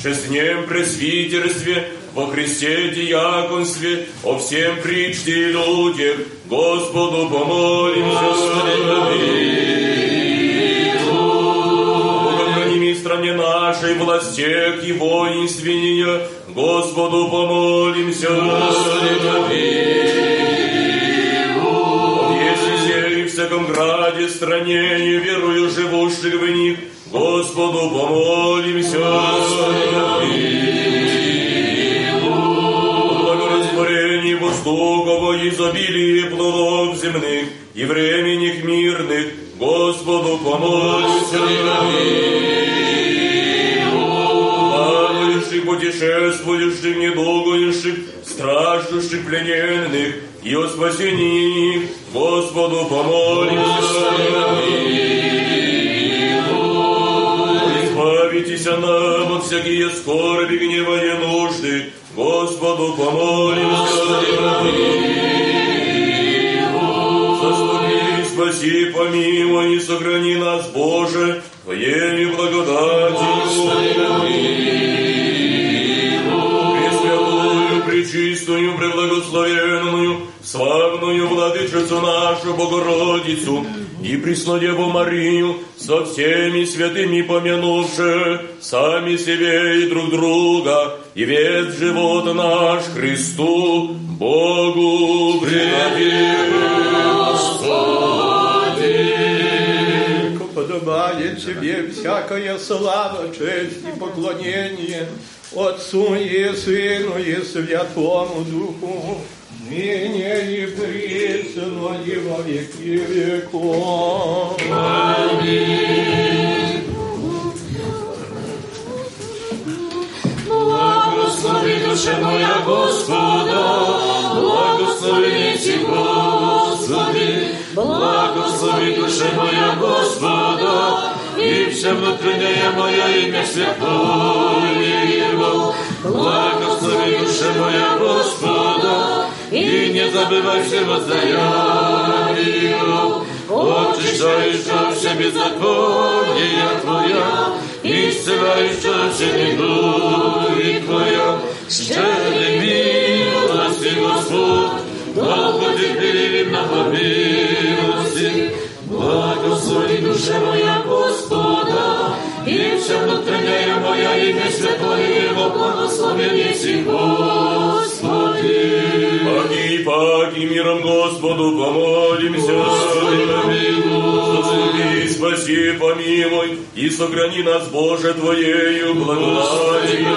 Speaker 3: честнем пресвитерстве, во Христе диаконстве, о всем причте и людях, Господу помолимся. Богохраними стране нашей, властях и воинственнее, Господу помолимся. Если и всяком граде, стране, и верую живущих в них, Господу помолимся. благорастворении воздухово изобилие плодов земных и временных мирных, Господу помолимся. Плавающих, путешествующих, недугующих, страждущих, плененных, и о спасении Господу помолимся. Избавитесь нам от всякие скорби, гнева и нужды, Господу помолимся. Заступи, спаси, помилуй и сохрани нас, Боже, Твоею благодатью. Нашу Богородицу и Преснодеву Марию со всеми святыми помянувши сами себе и друг друга, и весь живот наш Христу, Богу предадим.
Speaker 7: Подобает тебе всякая слава, честь и поклонение Отцу и Сыну и Святому Духу, ныне и присно и во веки веков.
Speaker 6: Благослови душа моя Господа, благослови Ти, Господи, благослови душа моя Господа, и вся внутренняя моя имя святое Его. Благослови душа моя Господа, и не забывай все воздаяния Его. Очищающая все беззакония Твоя, исцеляющая все недуги Твоя, щедрый милости Господь, долго терпелив на помилости. Благослови душа моя Господа, и вся внутренняя моя имя святое Его благословен еси Господи.
Speaker 3: Паки, паки, миром Господу помолимся. Заступи, спаси, помилуй, и сохрани нас, Боже, Твоею благодатью.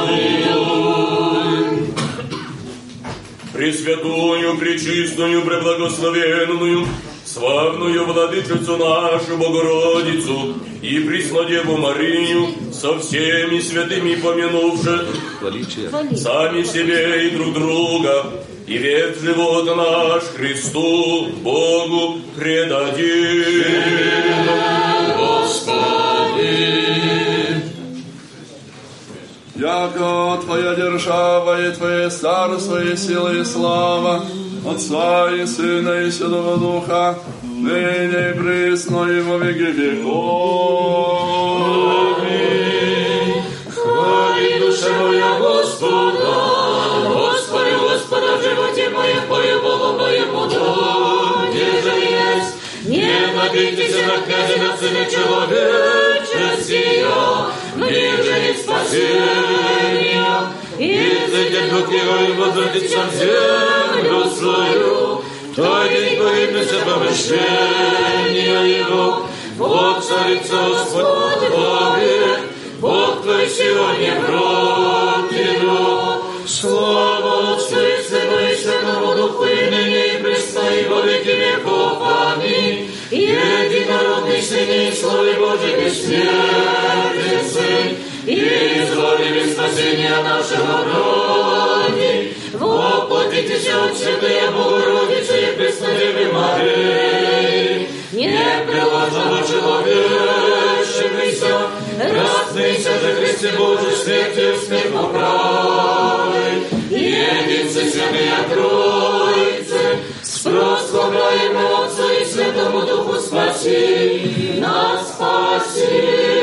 Speaker 3: Пресвятую, пречистую, преблагословенную, славную владычицу нашу Богородицу и Преснодеву Марию со всеми святыми помянувши, сами себе и друг друга, и век живот наш Христу, Богу предадим.
Speaker 8: Яко Твоя держава и Твое царство и сила и слава, Отца и Сына и Святого Духа, ныне и пресно и во веки веков. Аминь.
Speaker 2: Хвали душа моя Господа, Господи,
Speaker 6: Господа, в животе моем, пою Богу
Speaker 2: моему дому,
Speaker 6: где же есть? Не
Speaker 2: надейтесь на князи, на сына человеческие, мне же есть спасение. Зайдет Бог его и возвратится в землю свою, в той день погибнется помышления его. Вот царица Господь вовек, Бог твой сегодня в родину. Слава Отцу и Сыну и Святому Духу, и ныне и присно, и во веки веков. Аминь. Единородный Сын и Славе Божий бессмертный и избавили спасения нашего роди. Воплотитесь от Святая Богородицы и Преснодевы Марии, неприложного человечемися, разнися же Христе Божий, смертью смерть поправой, единцы святые Троицы, прославляем Отцу и Святому Духу, спаси нас, спаси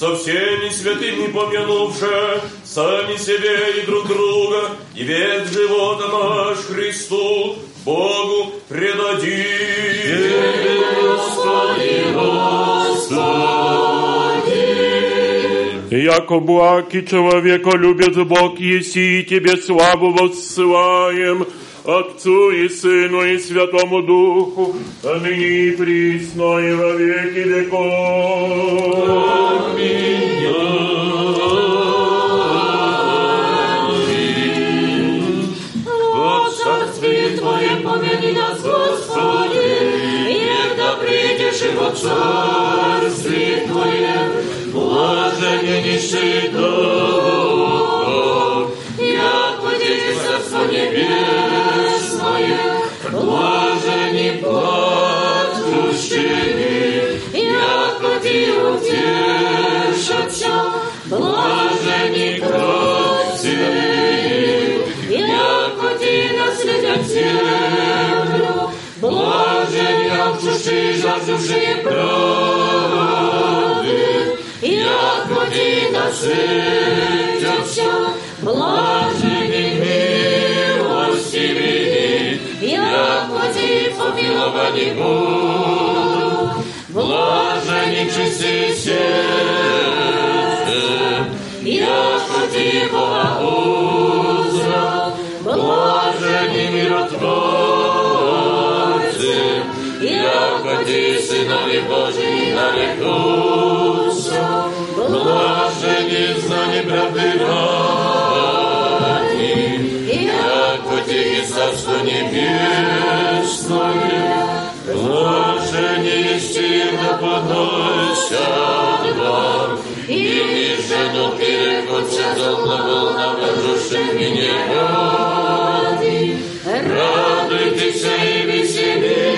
Speaker 5: со всеми святыми помянувши, сами себе и друг друга, и весь живота наш Христу, Богу предадим.
Speaker 2: Господи, Господи.
Speaker 5: Яко благ и человеколюбец Бог еси, и Тебе славу воссылаем, Отцу и Сыну и Святому Духу, ныне и присно и во веки веков.
Speaker 6: О царстве Твоем помяни нас, Господи, и да придешь и во царстве Твоем,
Speaker 2: Блажение нищие духов, яко дети Небесное, блажени плачущие, яко те утешатся, блажени кротцые, яко те наследят землю, блажени алчущие, жаждущие правды, яко ти насытятся, блажени ти помиловани будут, блажени чистые сердце, яко ти Богоузрят, блажени миротворцы, яко ти сынові Божі нарекуся, блажені знані правди раді, яко ти і царство небесное, блажені стірно подносят и жену перекося долго волна воздушными небами. Радуйтесь и веселитесь,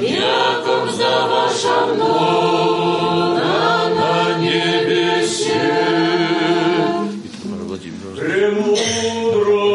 Speaker 2: яко за ваша на небесе.
Speaker 5: Премудрость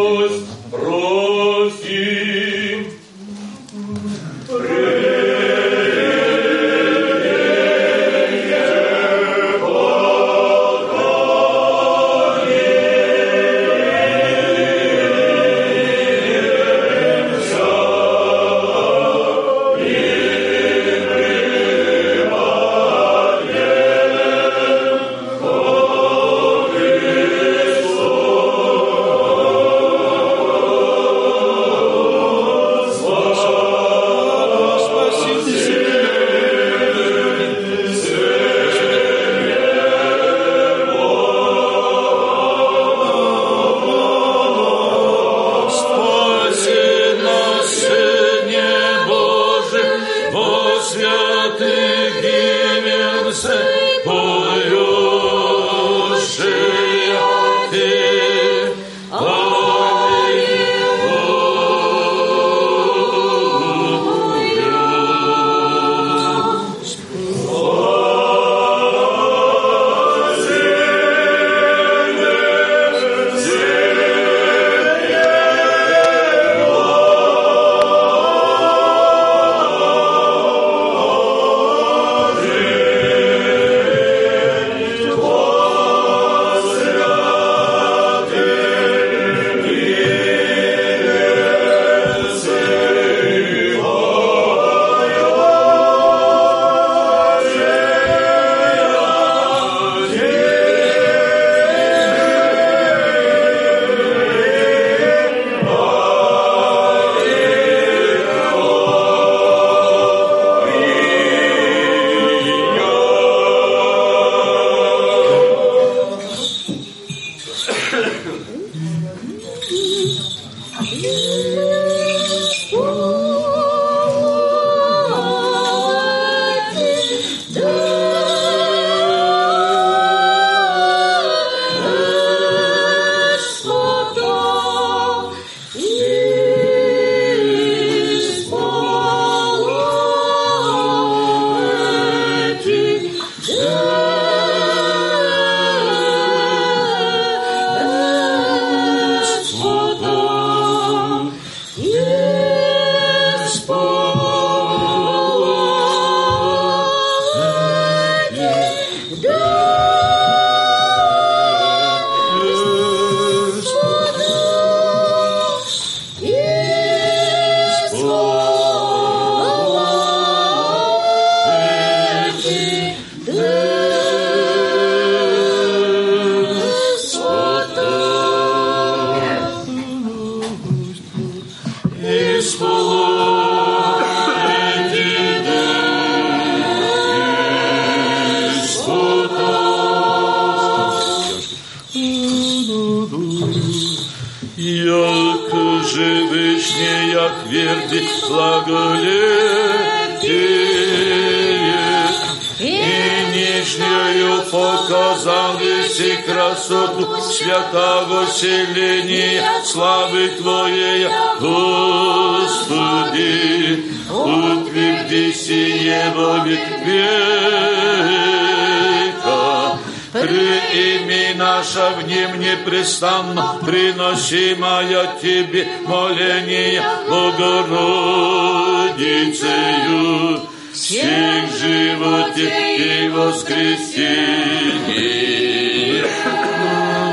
Speaker 2: Тебе моление Богородицею, всех животе и воскресении.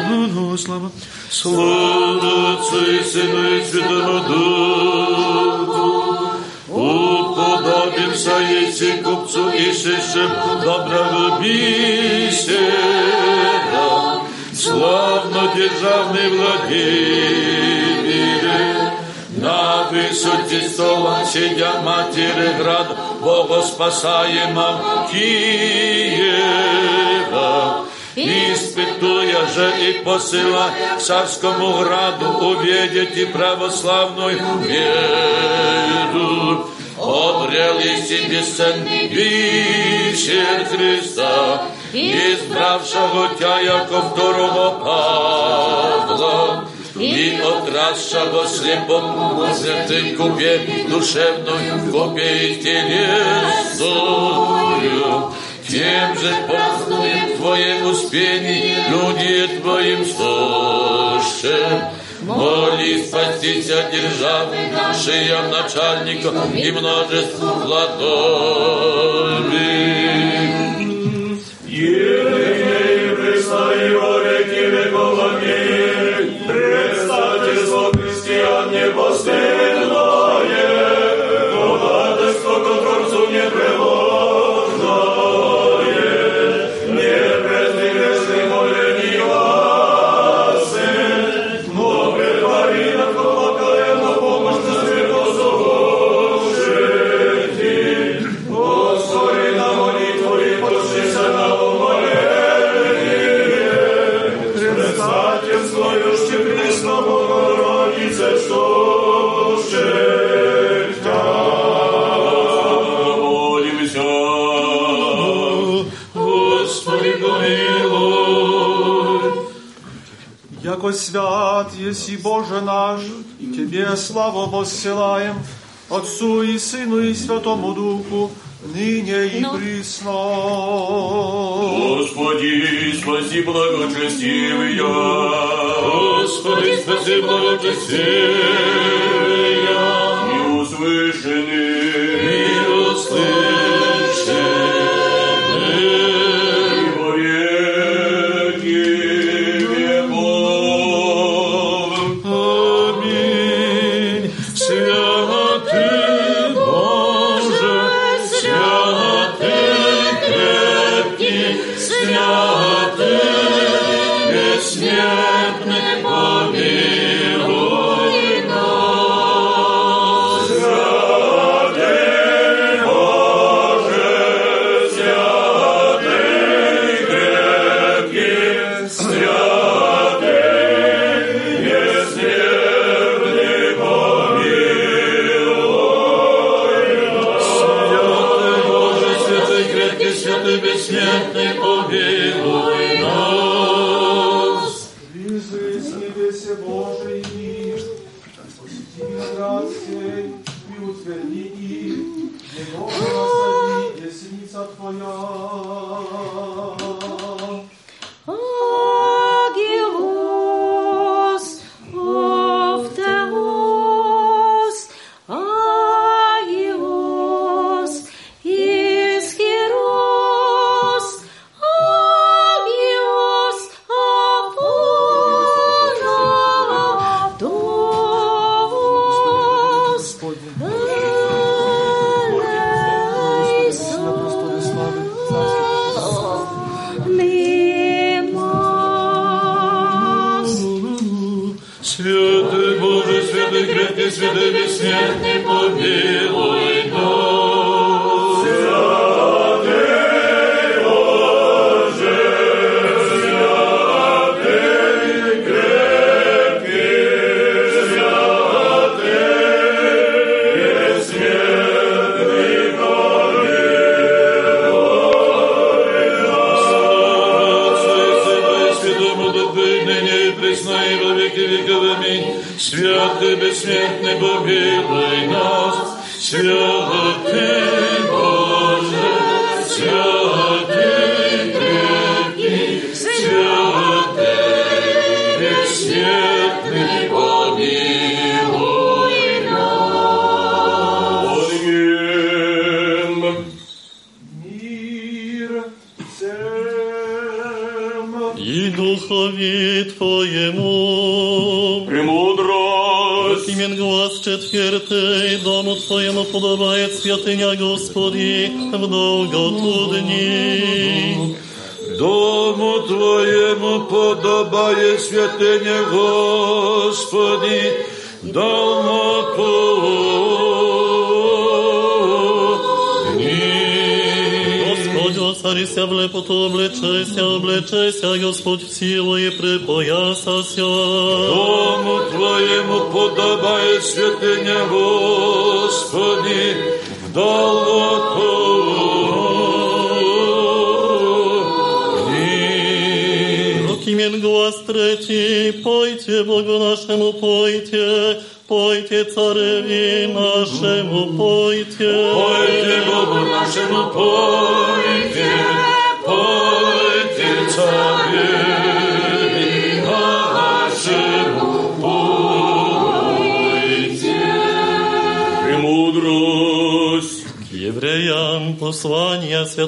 Speaker 2: Ну, слава. Слава Отцу и Сыну и Святому Духу, уподобимся еси купцу и шишем доброго бисера, славно державный Владимире, сидя матери град, Бога спасаема Киева, Испытуя же и посыла к царскому граду увидите православную веру. Обрел и себе бесценный вечер Христа, избравшего тебя, яко второго Павла, и отрасшего слепому ты купе душевную, купе и телесную. Тем же празднуем Твое успение, люди Твоим слушаем. Моли спастися державы нашей начальников и множеству владовых.
Speaker 5: Елей Христа и во веки веков аминь.
Speaker 2: was there.
Speaker 4: Яко свят еси Боже наш, Тебе славу воссылаем, Отцу и Сыну и Святому Духу, ныне и присно.
Speaker 5: Господи, спаси благочестивый
Speaker 2: Господи, спаси благочестивые,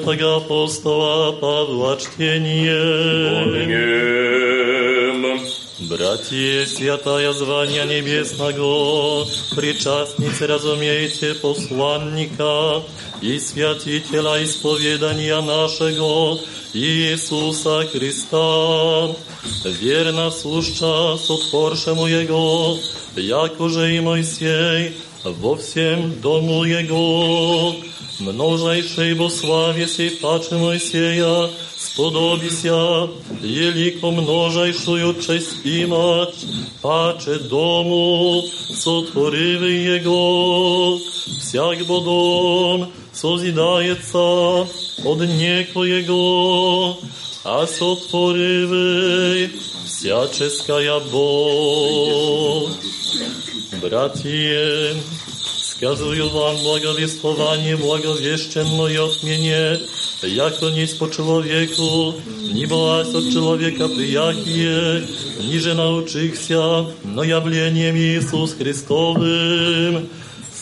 Speaker 9: послание святого апостола Павла чтение.
Speaker 2: Помним.
Speaker 9: Братья, святая звания небесного, причастницы, разумеете, посланника и святителя исповедания нашего Иисуса Христа, верно слушча сотворшему Его, як уже и Моисей, во всем дому Его, множайшей во славе сей паче Моисея, сподобися, елико множайшую честь имать, паче дому, сотворивый Его, всяк бодом созидается от некоего, а сотворивый всяческая Бог. Братья, сказую вам благовествование благовещенное от меня, яко низ по человеку, ни власть от человека приятие, ниже научихся, но явлением Иисус Христовым.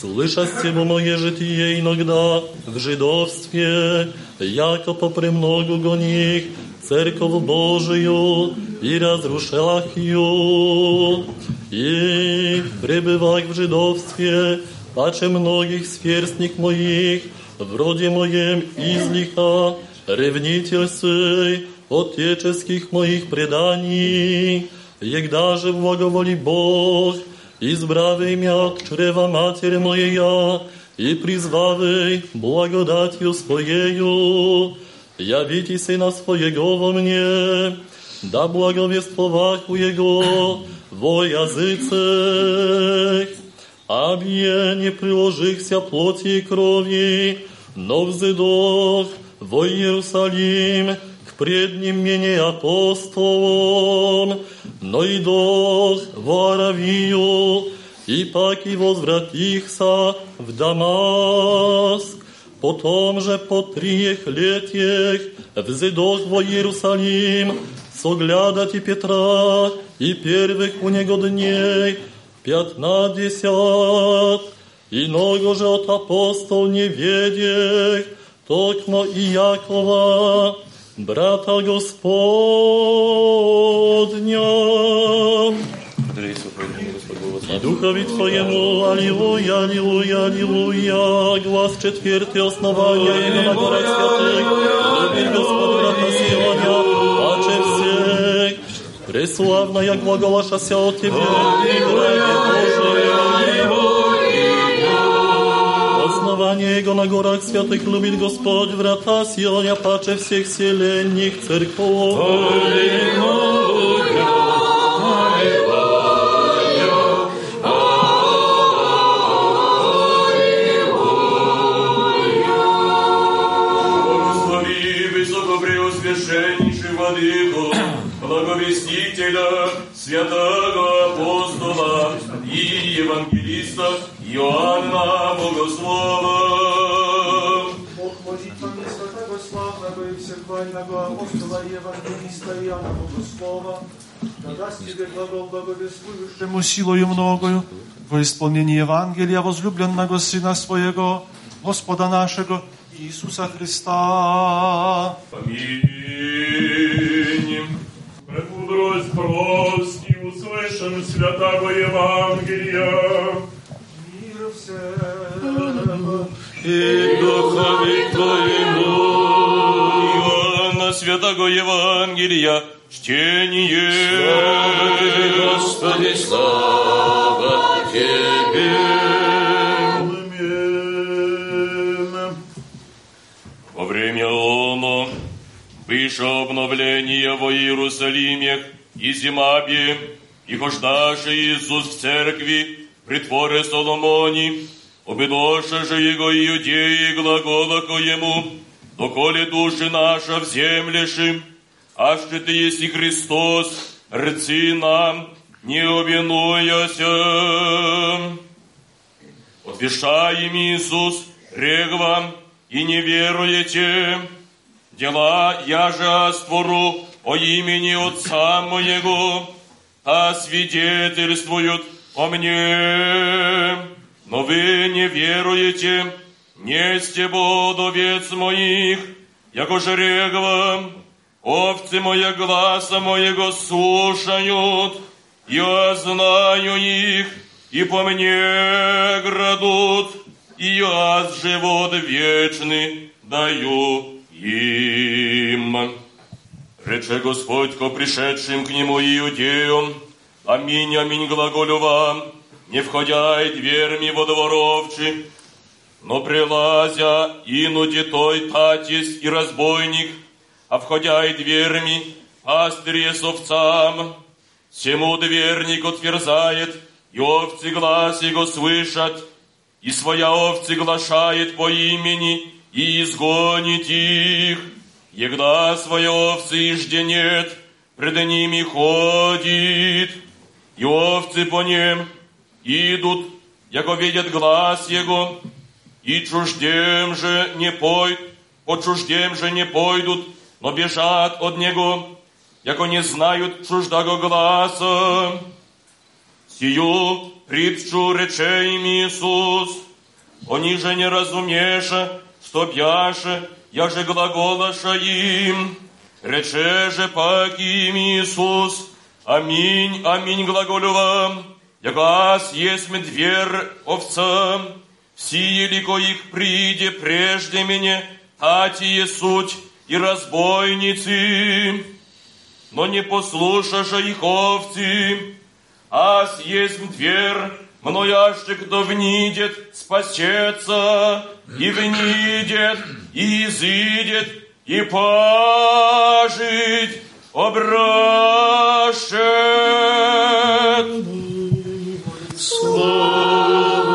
Speaker 9: Слышасте во мое житие иногда в жидовстве, яко по премногу гоних церковь Божию и разрушах ее, и пребывах в жидовстве, паче многих сверстник моих, вроде моем излиха, ревнитель сей, отеческих моих преданий, егда же благоволи Бог, избравый меня от чрева матери моя, и призвавый благодатью своею, явите сына своего во мне, да благовествовах у его во языцах, Абье не приложихся плоти и крови, но взыдох во Иерусалим к пред ним менее апостолом, но и дох в Аравию, и паки возвратихся в Дамаск. Потом же по трех летях взидох во Иерусалим, соглядать и Петра, и первых у него дней, пятнадесят, и много же от апостол не ведех, токмо и Якова, брата Господня. И Духови Твоему, Аллилуйя, Аллилуйя, Аллилуйя, глаз четвертый, основания Его на горах святых, любит Господь брата Сионя, паче всех, преславная глаголашася о Тебе, и Гребе Божий. Основание Его на горах святых любит Господь, врата Сионя, паче всех селенних церков.
Speaker 3: Благослови Благовестителя, святого апостола и евангелиста Иоанна Богослова.
Speaker 4: Бог молитвами святого славного и всехвального апостола и евангелиста Иоанна Богослова, да даст тебе глагол благовествующему силою многою во исполнении Евангелия возлюбленного Сына Своего, Господа нашего Иисуса Христа.
Speaker 3: Аминь.
Speaker 5: Премудрость прости, услышим святого Евангелия.
Speaker 4: Мир всем.
Speaker 3: И Духови Твоему. Иоанна Святого Евангелия, чтение. Господи, слава Тебе. Выше обновления во Иерусалиме и Зимабе, и хождаше Иисус в церкви, притворе Соломони, обидоше же Его иудеи глаголако Ему, доколе души наша в землешим, аще Ты еси Христос, рци нам, не обинуяся. Отвешаем Иисус, регвам, и не веруете, дела я же створу о имени Отца моего, а свидетельствуют о мне. Но вы не веруете, несте бодовец моих, яко же регва, овцы моя гласа моего слушают, я знаю их, и по мне градут, и я живот вечный даю им. Рече Господь ко пришедшим к Нему иудеям, Аминь, аминь, глаголю вам, не входяй дверми водоворовчи, но прилазя инуди той татись и разбойник, а входяй дверми пастырь с овцам, всему дверник отверзает, и овцы глаз его слышат, и своя овцы глашает по имени, и изгонит их. Егда своя овцы ижденет, пред ними ходит, и овцы по ним идут, яко видят глаз его, и чуждем же не пой, по чуждем же не пойдут, но бежат от него, яко не знают чуждаго гласа. Сию притчу рече им Иисус, они же не разумеша, что бяше, я же глаголаша им, рече же паки им Иисус, аминь, аминь глаголю вам, якас есть дверь овцам, сие лико их приде прежде меня, татие суть и разбойницы, но не послушаша их овцы, Аз есть дверь, мною кто внидет, спасется, и внидет, и изыдет, и пажить обращет. Слава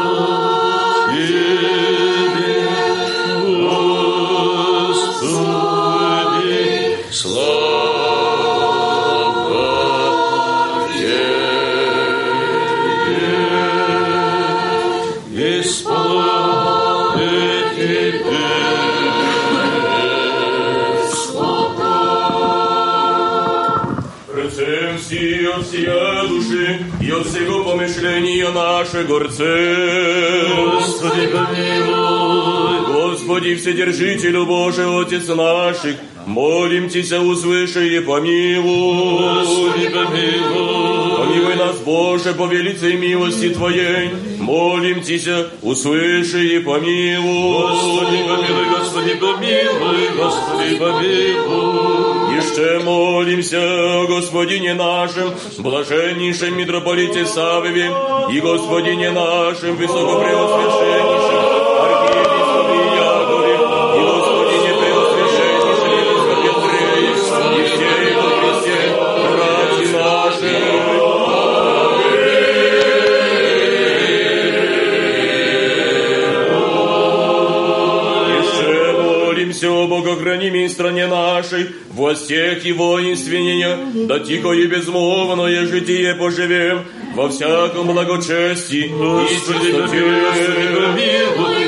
Speaker 3: помышления наших горцы.
Speaker 2: Господи, помилуй.
Speaker 3: Господи, Вседержителю Божий, Отец наших, молим Тебя, услыши и помилуй.
Speaker 2: Господи, помилуй.
Speaker 3: Помилуй нас, Боже, по велицей милости Твоей, молим Тебя, услыши и помилуй.
Speaker 2: Господи, помилуй, Господи, помилуй, Господи, помилуй.
Speaker 3: Еще молимся Господине нашем, блаженнейшем митрополите Савве и Господине нашем, высокопреосвященнейшем богохранимой стране нашей, властях и воинственнения, да тихо и безмолвное житие поживем во всяком благочестии и
Speaker 2: Господи, Господи,
Speaker 3: чистоте.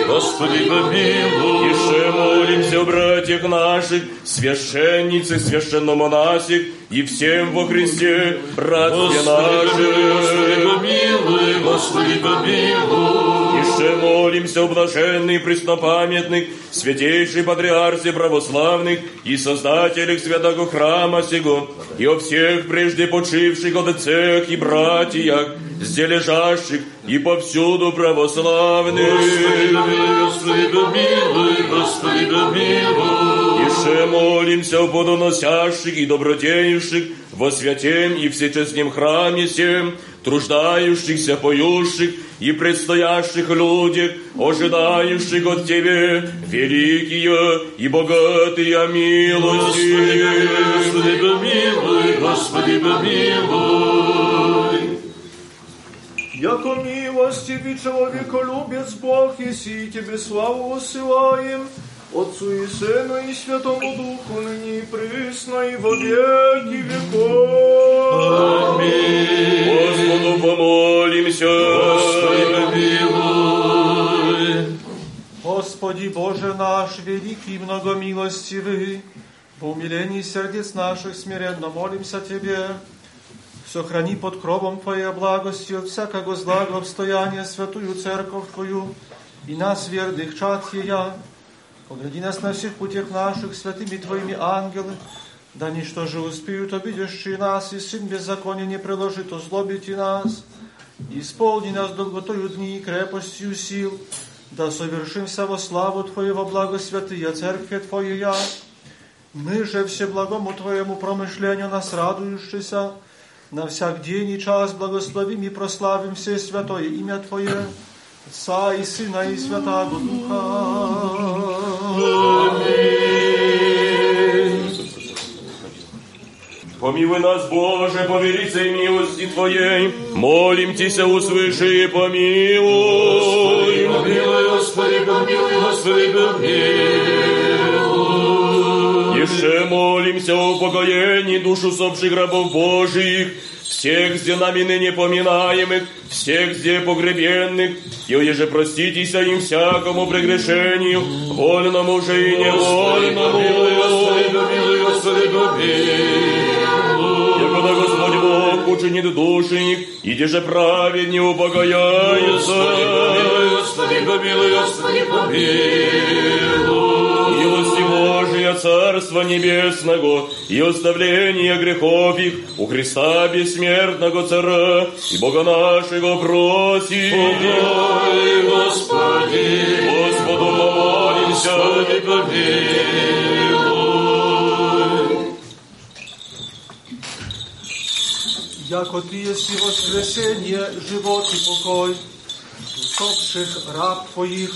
Speaker 2: Господи, помилуй.
Speaker 3: Еще молимся братьях наших, священницах, священномонасих и всем во Христе, братья
Speaker 2: Господи,
Speaker 3: наши.
Speaker 2: помилуй, Господи, помилуй.
Speaker 3: Еще молимся о блаженных преснопамятных, святейшей патриарсе православных и создателях святого храма сего, и о всех прежде почивших отцах и братьях, здесь лежащих и повсюду православных.
Speaker 2: Господи, Господи, помилуй, Господи, помилуй.
Speaker 3: Еще молимся о плодоносящих и добродеющих во святем и всечестном храме всем, труждающихся, поющих и предстоящих людях, ожидающих от Тебе великие и богатые милости.
Speaker 2: Господи, помилуй, Господи, помилуй.
Speaker 7: Яко милостивый человеколюбец Бог, и Тебе славу усылаем, Отцу и Сыну и Святому Духу, ныне и присно, и во веки веков.
Speaker 3: Господу помолимся.
Speaker 2: Господи, помилуй.
Speaker 4: Господи Боже наш, великий и многомилостивый, по умилении сердец наших смиренно молимся Тебе, сохрани под кровом Твоей благости от всякого злого обстояния святую церковь Твою и нас, верных чад Ея. Погляди нас на всех путях наших святыми Твоими ангелы, да ничто же успеют обидящие нас, и сын беззакония не приложит озлобить и нас. Исполни нас долготою дни и крепостью сил, да совершимся во славу Твоего благо святые Церкви Твоя. Мы же всеблагому Твоему промышлению нас радующийся, на всяк день и час благословим и прославим все святое имя Твое, Отца и Сына и Святаго Духа.
Speaker 3: Помилуй нас, Боже, по велицей милости Твоей, молим Тися, услыши и помилуй.
Speaker 2: Помилуй, Господи, помилуй, Господи, помилуй.
Speaker 3: Еще молимся о упокоении душ усопших рабов Божиих, всех где нами ныне поминаемых, всех где погребенных, и еже проститеся им всякому прегрешению, вольному же и невольному.
Speaker 2: Господи, помилуй, Господи, помилуй.
Speaker 3: Якода Господь Бог учинит души их, и где же праведни упокояются.
Speaker 2: Помилуй, Господи, помилуй, Господи, помилуй.
Speaker 3: Божия, Царства Небесного, и оставление грехов их у Христа бессмертного Цара и Бога нашего просим.
Speaker 2: Помилуй, Господи,
Speaker 3: Господу помолимся.
Speaker 2: Господи, помилуй.
Speaker 4: Яко Ты есть воскресение, живот и покой, усопших раб Твоих,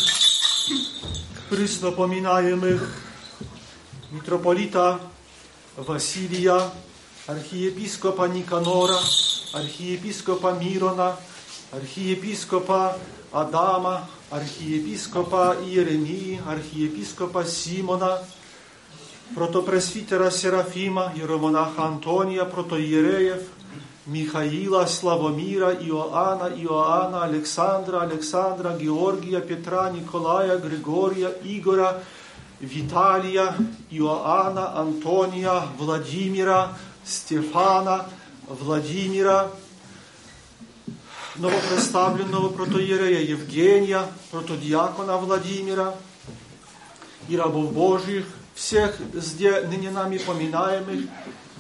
Speaker 4: приснопоминаемых митрополита Василия, архиепископа Никанора, архиепископа Мирона, архиепископа Адама, архиепископа Иеремии, архиепископа Симона, протопресвитера Серафима, иеромонаха Антония, протоиереев, Михаила, Славомира, Иоанна, Иоанна, Александра, Александра, Георгия, Петра, Николая, Григория, Игора, Виталия, Иоанна, Антония, Владимира, Стефана, Владимира, новопредставленного протоиерея Евгения, протодиакона Владимира и рабов Божьих, всех зде ныне нами поминаемых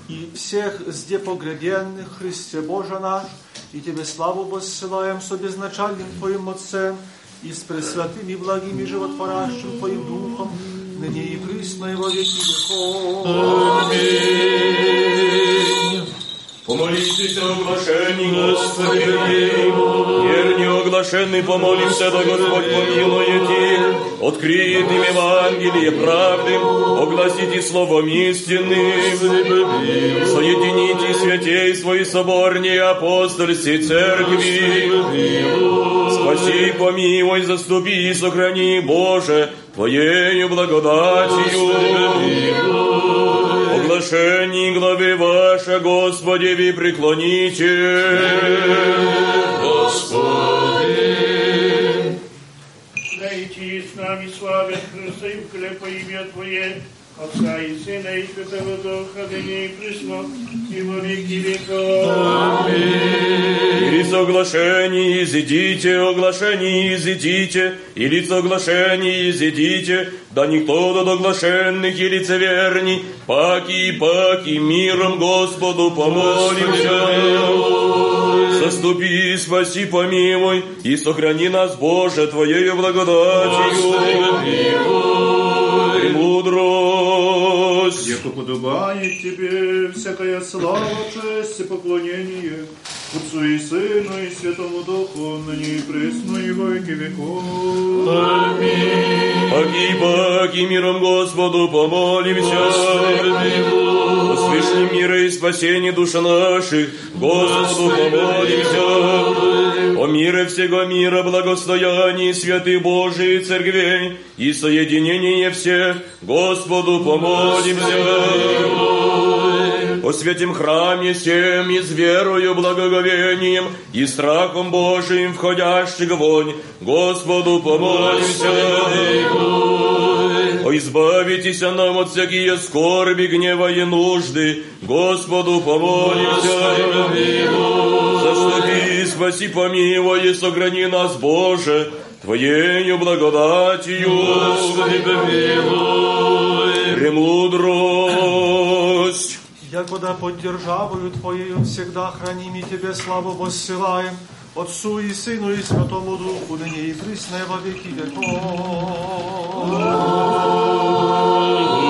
Speaker 4: и всех зде погребенных, Христе Боже наш, и Тебе славу воссылаем с обезначальным Твоим Отцем и с пресвятым и благим и животворящим Твоим Духом, ныне и присно и во веки веков.
Speaker 3: Помолитесь о оглашении, Господи, верни оглашенный, помолимся, да Господь помилует их. Откриет им Евангелие правды, огласите словом истинным. Соедините святей свои соборнее апостольской церкви. Спаси, помилуй, заступи и сохрани, Боже, Твоею благодатью. Оглашение главы ваша, Господи, ви преклоните. Господи.
Speaker 5: Дайте с нами славят Христа и вклепа имя Твое, Отца и Сына и Святого Духа, ныне и присно, и во веки веков.
Speaker 3: Или соглашение изидите, оглашение изидите, и лицо оглашение изидите, да никто до оглашенных и лицеверни, паки и паки, миром Господу помолимся. Заступи, спаси, помилуй, и сохрани нас, Боже, Твоею благодатью. Премудрость.
Speaker 10: Яко подобает тебе всякая слава, честь и поклонение Отцу и Сыну и Святому Духу, ныне и пресно и во веки веков.
Speaker 3: Паки, паки, миром Господу помолимся. И спасение душ наших, Господу помолимся. О мире всего мира, благостоянии святых Божий церквей и соединение всех, Господу помолимся. О святем храме всем и с верою, благоговением и страхом Божиим входящих вонь, Господу помолимся. О, избавитесь нам от всякие скорби, гнева и нужды, Господу помолимся. Заступи, спаси, помилуй и сохрани нас, Боже, Твоею благодатью. Господи, помилуй. Премудрость.
Speaker 4: Якода под державою Твоею всегда храним и Тебе славу воссылаем, Отцу и Сыну и Святому Духу, ныне и присно и во веки
Speaker 3: Amen.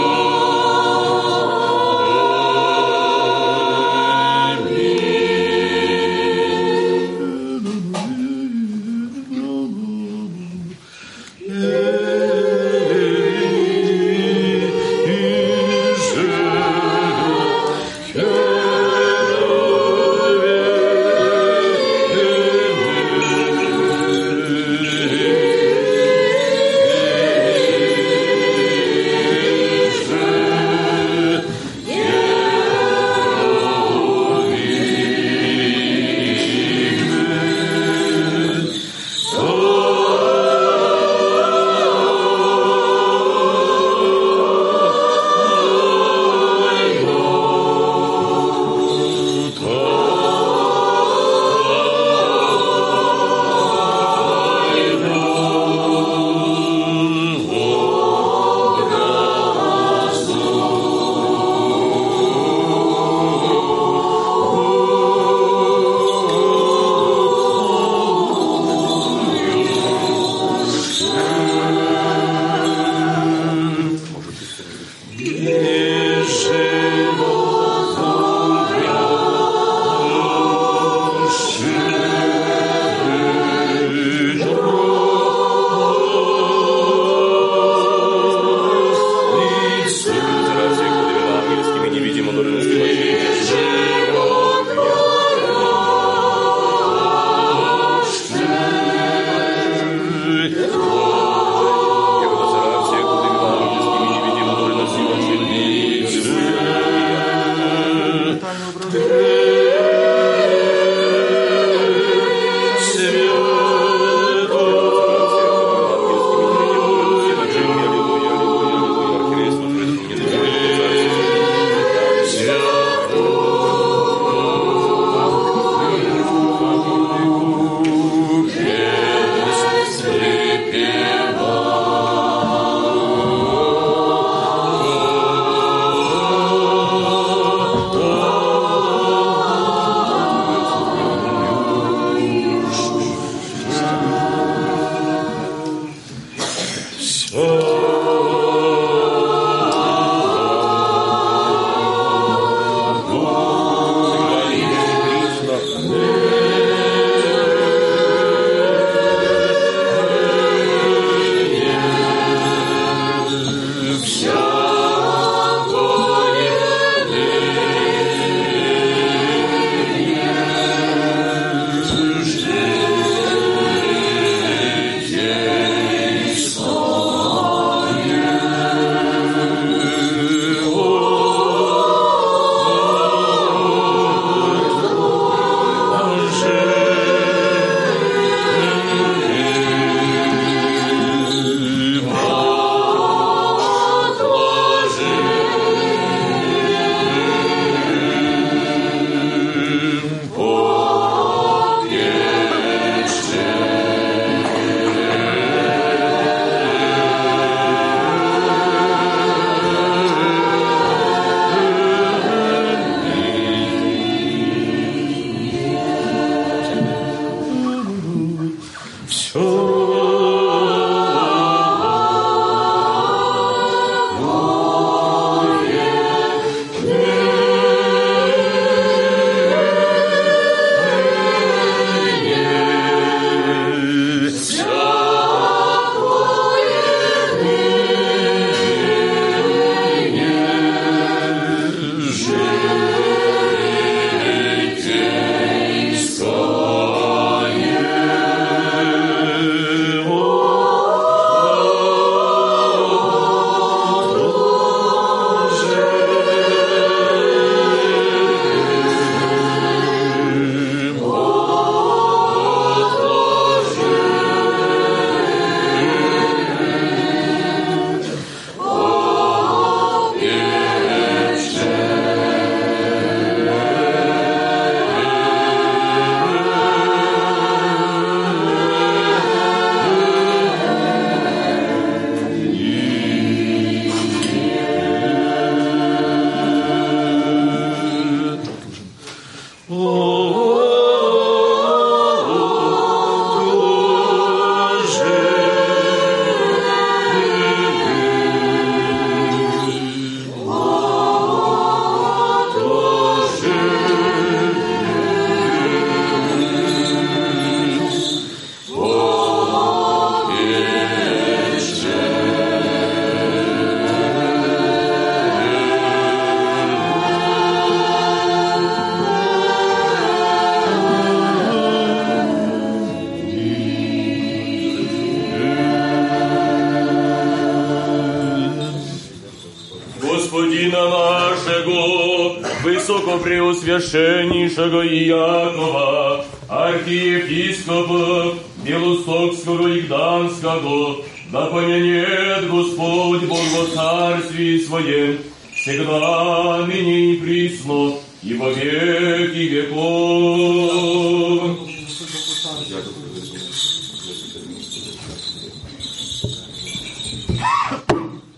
Speaker 3: Высокопреосвященнейшего Иакова, архиепископа Белостокского и Гданского, да помянет Господь Бог во царстве Своем, всегда, ныне и присно, и во веки веков.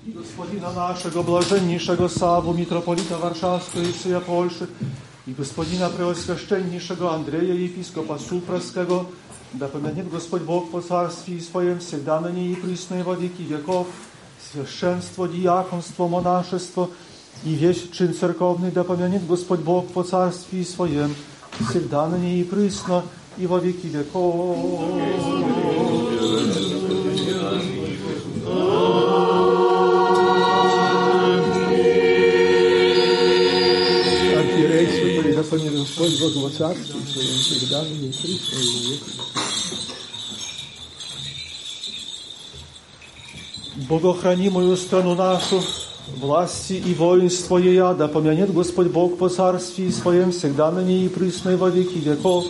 Speaker 4: Господина нашего блаженнейшего Саву, митрополита Варшавского и всея Польши, и господина преосвященнейшего Андрея, епископа Суpraskiego, да помянет Господь Бог по царстве Своем всегда на ней и присно и во веки веков, священство, диаконство, монашество и весь чин церковный, да помянет Господь Бог по царстве Своем, всегда на ней и присно и во веки веков.
Speaker 7: да помилуй Господь Бог во царстве своем, всегда ныне и присно и во веки.
Speaker 4: Богохранимую страну нашу, власти и воинство ея, да помянет Господь Бог по царстве Своем всегда на ней и присно и во веки веков,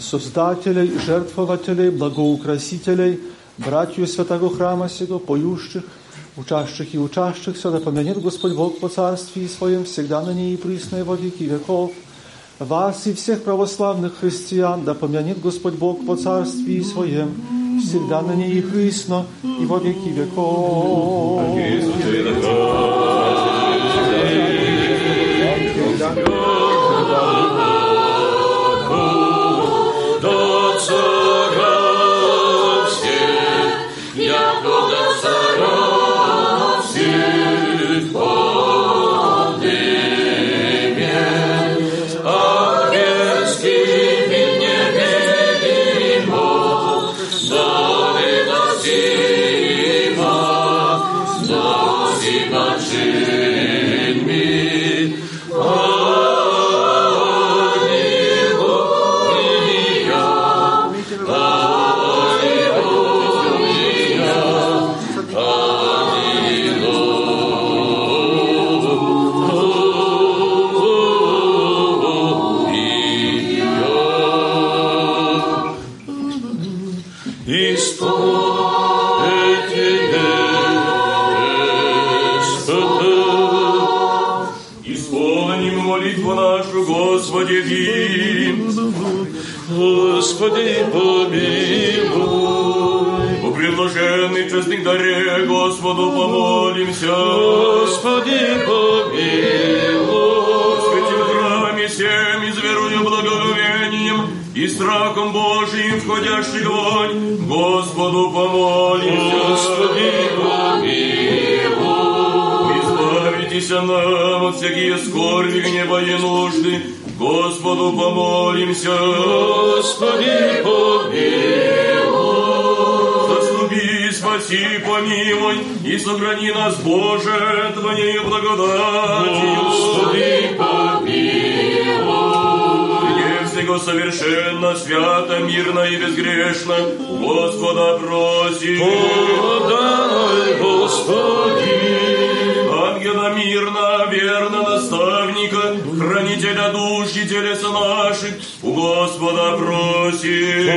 Speaker 4: создателей, жертвователей, благоукрасителей, братью святого храма сего, поющих, учащих и учащихся, да помянет Господь Бог по царстве Своем всегда на ней и присно и во веки веков, вас и всех православных христиан, да помянет Господь Бог по царстве Своем, всегда на ней и присно и во веки веков.
Speaker 2: До
Speaker 3: скорби, гнева и нужды, Господу помолимся. Господи, помилуй. Заступи, спаси, помилуй, и сохрани нас, Боже, Твоей благодатью. Господи, помилуй. всего совершенно, свято, мирно и безгрешно, Господа просим. Подай, Господи. Ангела мирно, верно наставника, хранителя душ и телеса наших, у Господа просим.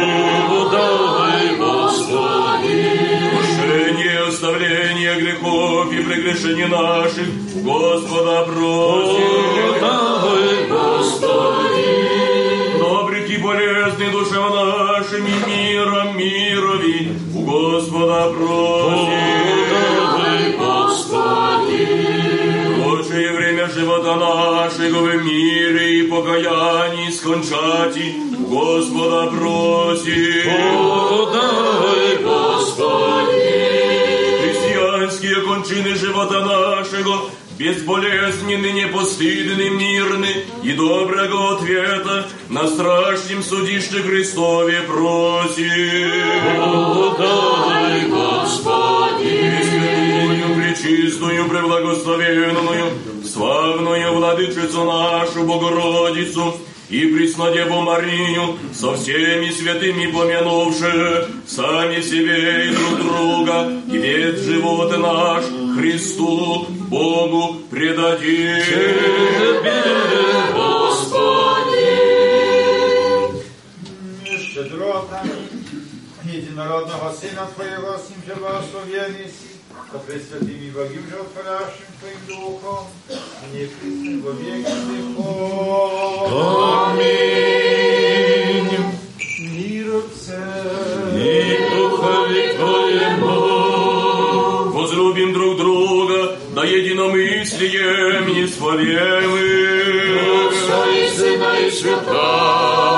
Speaker 3: Подай, Господи. Прощение, оставление грехов и прегрешений наших, у Господа просим. Подай, Господи. Добрых и болезни душам нашим и миром мирови, у Господа просим. Подай, Господи. Лучшее время живота нашего в мире и покаянии скончати, Господа просим. Подай, Господи. Христианские кончины живота нашего, безболезненны, непостыдны, мирны и доброго ответа на страшном судище Христове просим. Подай, пречистую, преблагословенную, славную владычицу нашу Богородицу, и Преснодеву Марию, со всеми святыми помянувши, сами себе и друг друга, и весь живот наш Христу, Богу предадим.
Speaker 11: щедрота единородного Сына Твоего, с Ним же благословенный си, со пресвятым и благим животворящим Твоим Духом, и не присны во веки веков.
Speaker 4: Аминь.
Speaker 11: Мир Отце.
Speaker 4: И Духові Твоєму.
Speaker 3: Возлюбим друг друга, да единомыслием не сваревы.
Speaker 2: Отца и Сына и Святого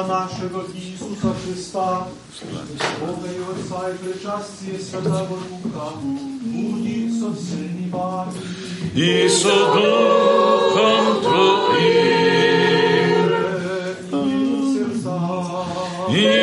Speaker 2: Господа нашего
Speaker 4: Иисуса Христа, Бога и Отца и причастие Святого Духа, будет со всеми вами.
Speaker 2: И со духом Твоим. Имаме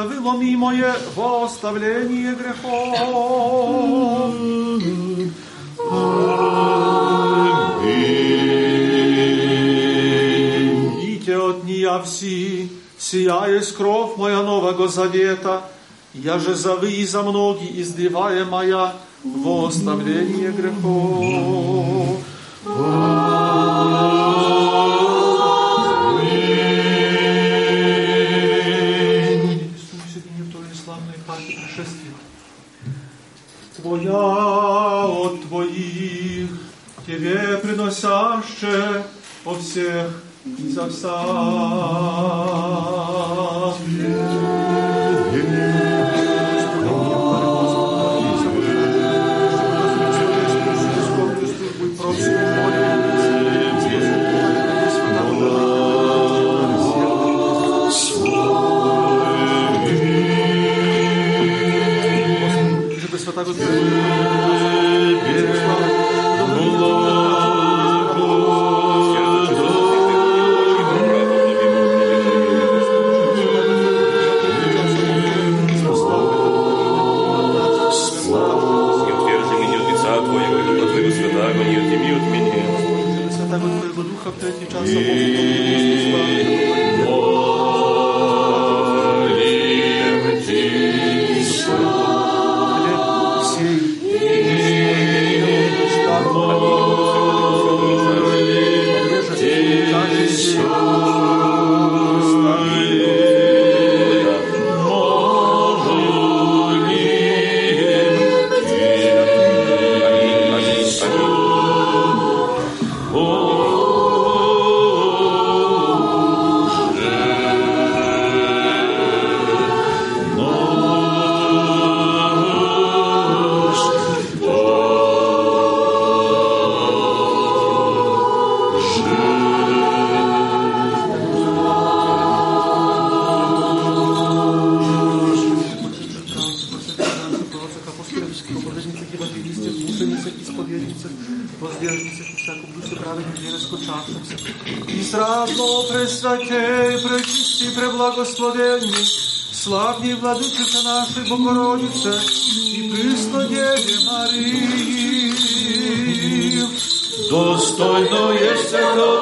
Speaker 4: Еже завыло мое во оставление грехов. Пейте от нея все, сия есть кровь моя нового завета, я же за вы и за многие издеваемая во оставление грехов. Иисусе, Твоя от Твоих, Тебе приносяще о всех и за вся. Żeby Świętego
Speaker 3: Не утверджи меня от лица Твоего, Духа.
Speaker 4: Świętego И сразу пресвятей, пречисти, преблагословенни, славней Владычице нашей Богородице и Пресно Деве Марии.
Speaker 2: Достойно есть всякого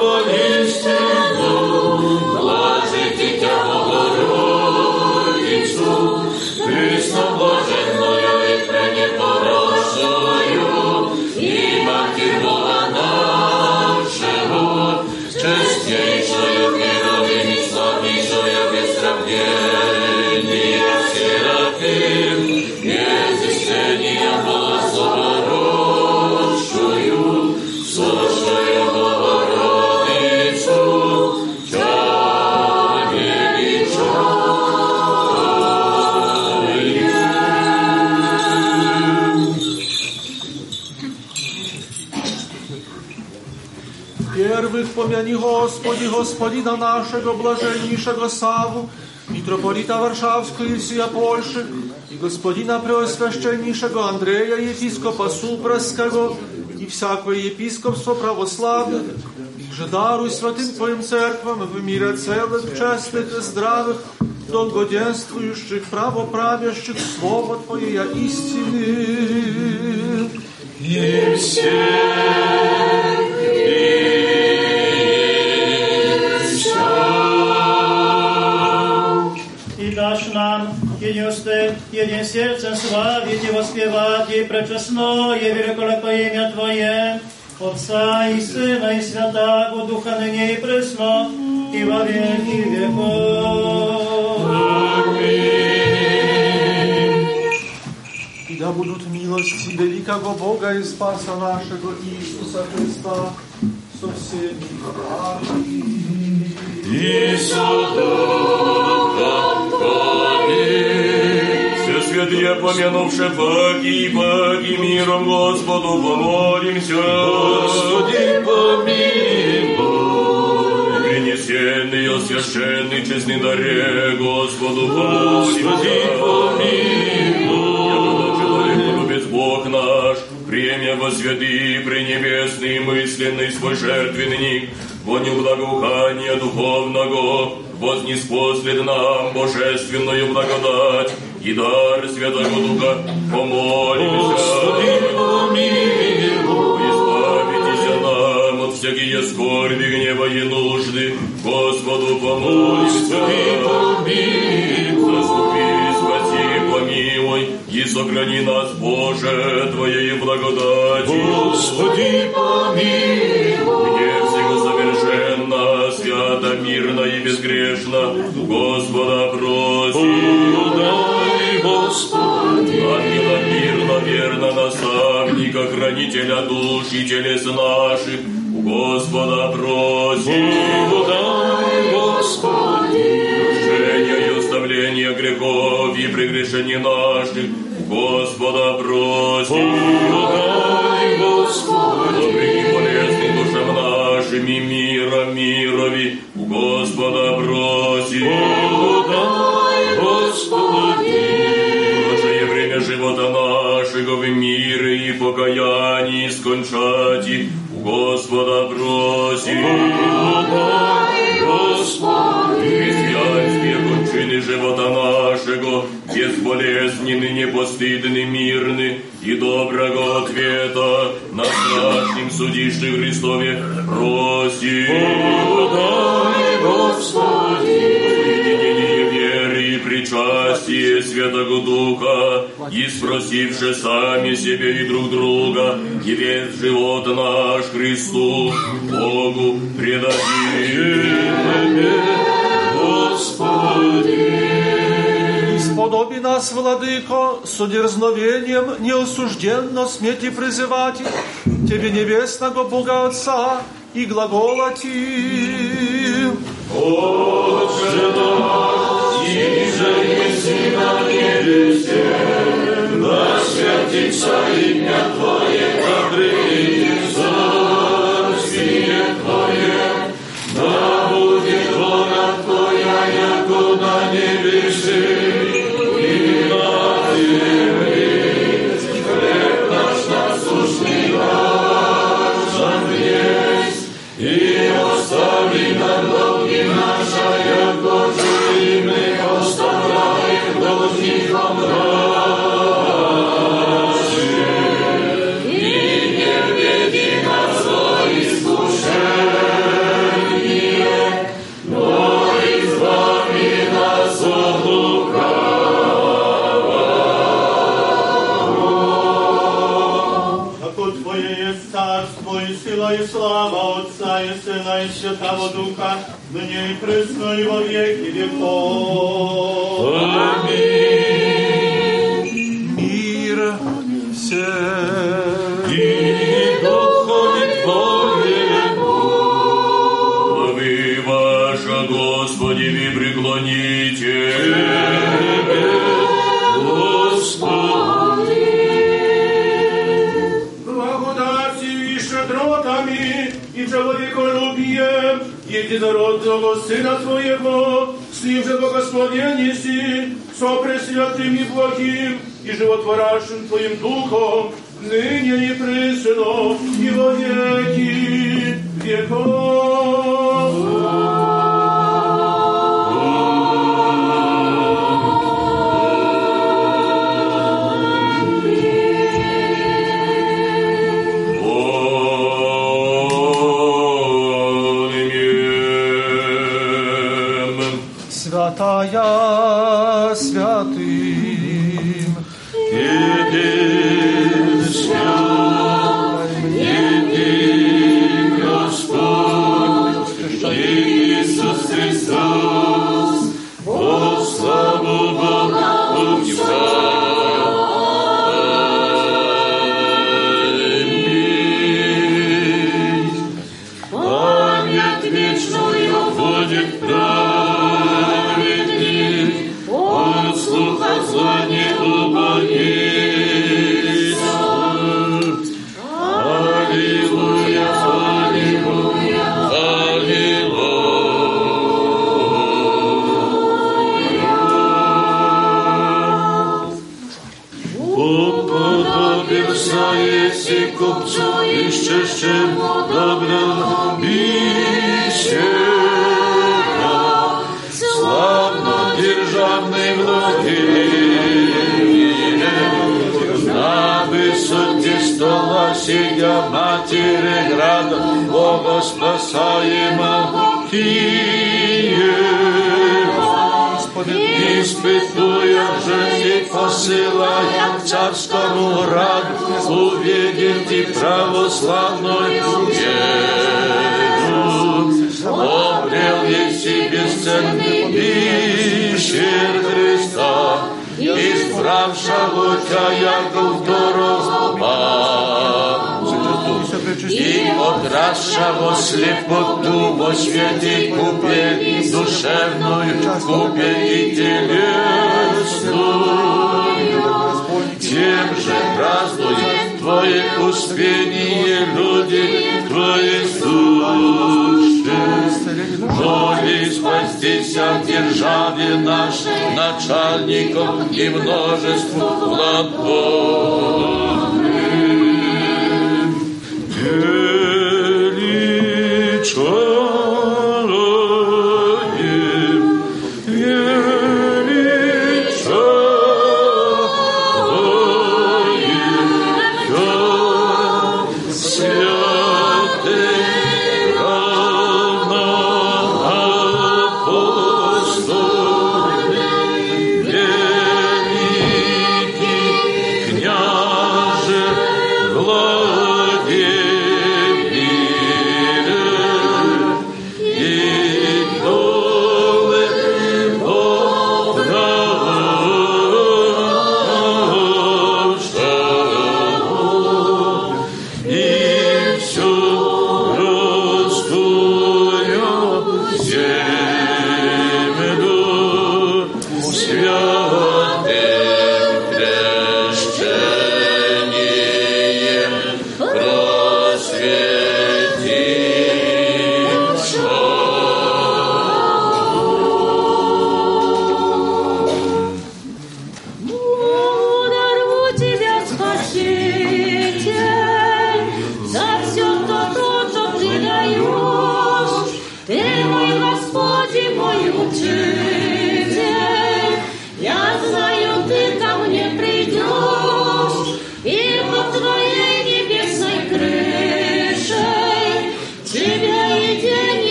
Speaker 4: Господи, Господина нашего блаженнейшего Саву, митрополита Варшавского и всея Польши, и господина Преосвященнейшего Андрея, епископа Супраского, и всякое епископство православных, и же даруй святым Твоим церквам в мире целых, честных и здравых, долгоденствующих, правоправящих Слово Твое я истины.
Speaker 2: И
Speaker 9: И единстве, един сердцем славить и воспевать и пречестное великолепное имя Твое, Отца и Сына и Святаго Духа ныне и пресно, и во веки веков.
Speaker 4: И да будут милости великого Бога и Спаса нашего Иисуса Христа со всеми вами.
Speaker 2: И
Speaker 3: Святые, помянувши паки, паки, миром Господу помолимся.
Speaker 2: Господи, помилуй.
Speaker 3: Принесенный, освященный, честный даре Господу помолимся.
Speaker 2: Господи, помилуй.
Speaker 3: Бог наш, премия возведи пренебесный мысленный свой жертвенник, воню благоухания духовного, вознеспослед нам божественную благодать и дар Святого Духа, помолимся.
Speaker 2: Господи, помилуй.
Speaker 3: Избавитесь нам от всякие скорби, гнева и нужды, Господу помолимся.
Speaker 2: Господи, помилуй.
Speaker 3: Заступи, спаси, помилуй, и сохрани нас, Боже, Твоей благодатью.
Speaker 2: Господи, помилуй.
Speaker 3: Где всего совершенно, свято, мирно и безгрешно, Господа просим. Ангела мирно, верно, наставника, хранителя душ и телес наших, у Господа просим.
Speaker 2: Дай, Господи.
Speaker 3: Прощения и оставления грехов и прегрешений наших, у Господа просим.
Speaker 2: Дай, Господи.
Speaker 3: Добрый и полезный душам нашим и мира мирови, у Господа просим. В мире и покаянии скончати, у Господа.
Speaker 2: Дай, Господи.
Speaker 3: Христианские кончины живота нашего, безболезненны, непостыдны, мирны и доброго ответа на страшном судище Христове просим.
Speaker 2: Дай, Господи.
Speaker 3: Причастие Святого Духа, и спросивши сами себе и друг друга, и весь живот наш Христу, Богу предадим.
Speaker 4: Исподоби нас, Владыко, с дерзновением неосужденно смети призывать Тебе небесного Бога Отца и глаголати.
Speaker 2: Отче наш,
Speaker 12: Ewangelicie, na
Speaker 13: światlicza imię Twoje, Patryki. się prawo ducha, mniej
Speaker 2: prysno i wieki wiekowe. Amen. единородного Сына Своего, с Ним же благословенности, со пресвятым и благим, и животворящим Твоим Духом, ныне и присно, и во веки веков.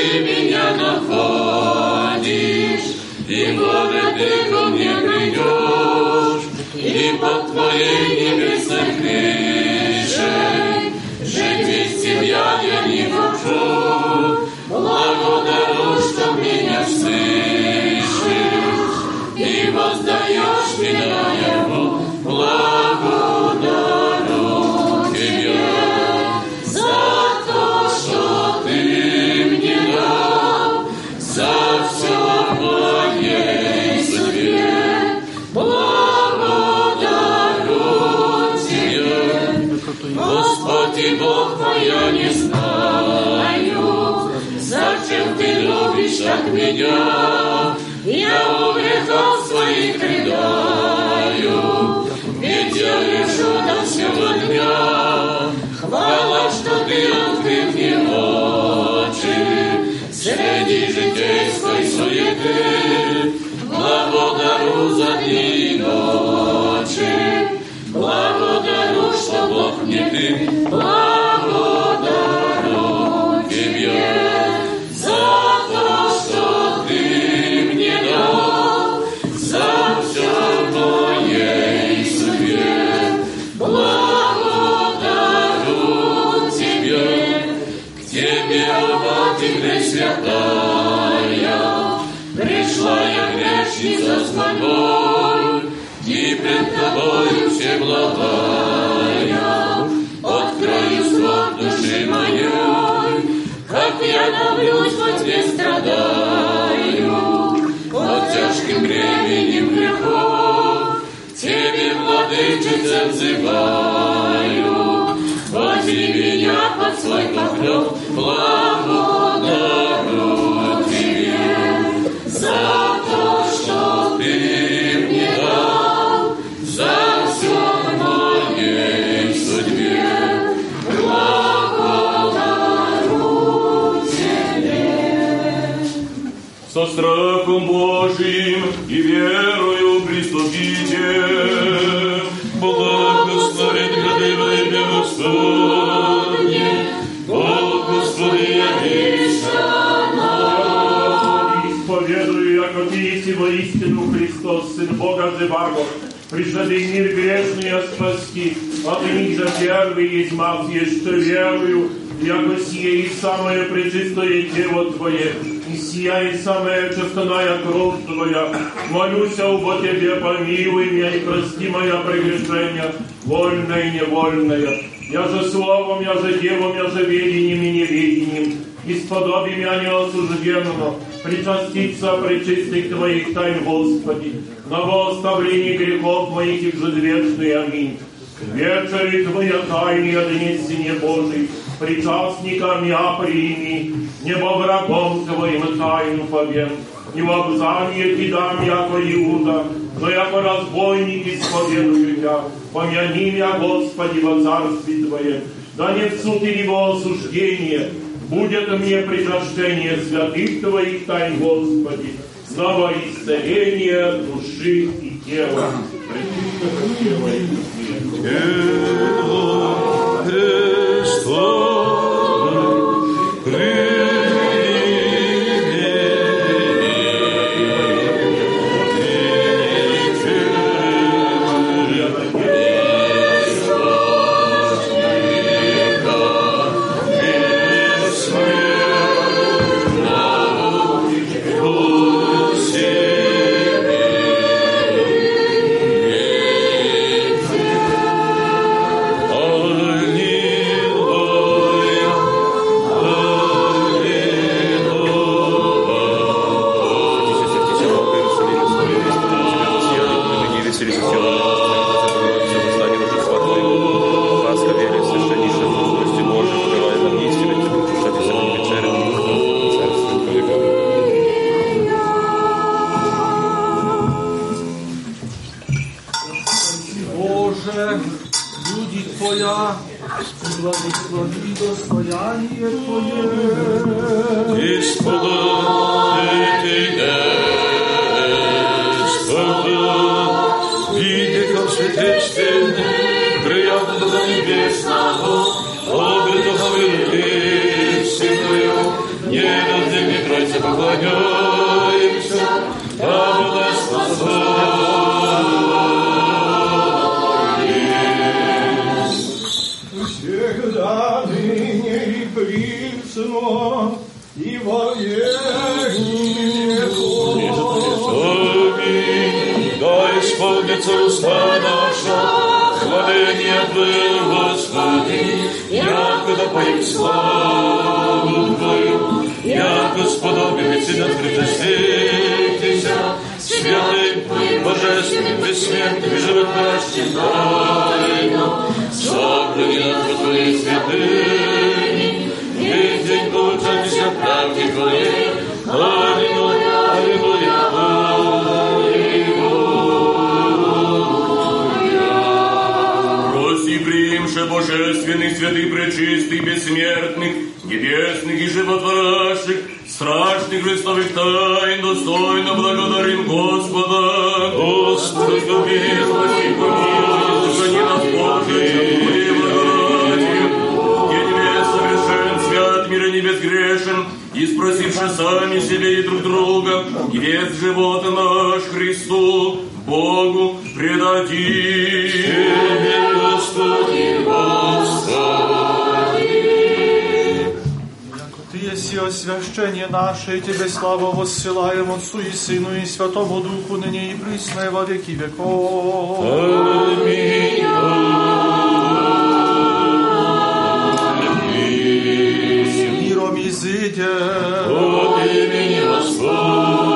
Speaker 6: Ты меня находишь, и горе ты ко мне придешь, и под твоей небесной крышей жить без тебя я не хочу. Благодарю, что меня слышишь и воздаешь меня так меня. Я у грехов своих рыдаю, ведь я грешу до всего дня. Хвала, что ты открыл мне очи среди житейской суеты. Благодарю за дни и ночи, благодарю, что Бог мне ты. Благодарю Пресвятая, пришла я грешница с мольбой, и пред тобою все благая, открою свод души моей, как я давлюсь во тьме страдаю, под тяжким бременем грехов, тебе, владычица, взываю, возьми меня под свой поклон, благодарю
Speaker 5: страхом Божиим и верою приступите. Во имя Господне, Господи, Исповедую, яко Ты есть воистину Христос, Сын Бога Живаго, пришедший в мир грешный спасти, а Ты них же первый есть мав, что верую, яко сие и самое пречистое тело Твое, и сия и самая честная кровь Твоя. Молюсь обо Тебе, помилуй меня и прости моя прегрешения, вольное и невольное. Я же словом, я же делом, я же ведением и неведением, исподоби меня неосужденного, причаститься причистых Твоих тайн, Господи, на восставление грехов моих их же вечный. Аминь. Вечери Твоя тайны отнесение Божий, причастникам я прими, небо врагом Твоим тайну повем, не в обзание Ти дам, яко Иуда, но яко разбойник исповедую я, помяни меня, Господи, во царстве Твоем, да не в суд или во осуждение, будет мне причащение святых Твоих тайн, Господи, за во исцеление души и тела. И
Speaker 6: и
Speaker 2: божественным, бессмертным и животворящим тайнам, сохрани нас во Твоей святыни, весь день получаемся правде Твоей. Аллилуйя, аллилуйя, Проси, приимше божественных, святых, пречистых, бессмертных, небесных и животворящих, страшных Христовых тайн, достойно благодарим Господа. Господи, помилуй, помилуй, сохрани нас, Боже, мира не безгрешен, и спросивши сами себе и друг друга, и живот наш Христу, Богу предадим.
Speaker 4: Ты есть освящение наше, и Тебе славу воссылаем Отцу и Сыну и Святому Духу, ныне и присно, и во веки веков.
Speaker 2: Аминь.
Speaker 4: С миром изыдя.
Speaker 2: От имени Господь,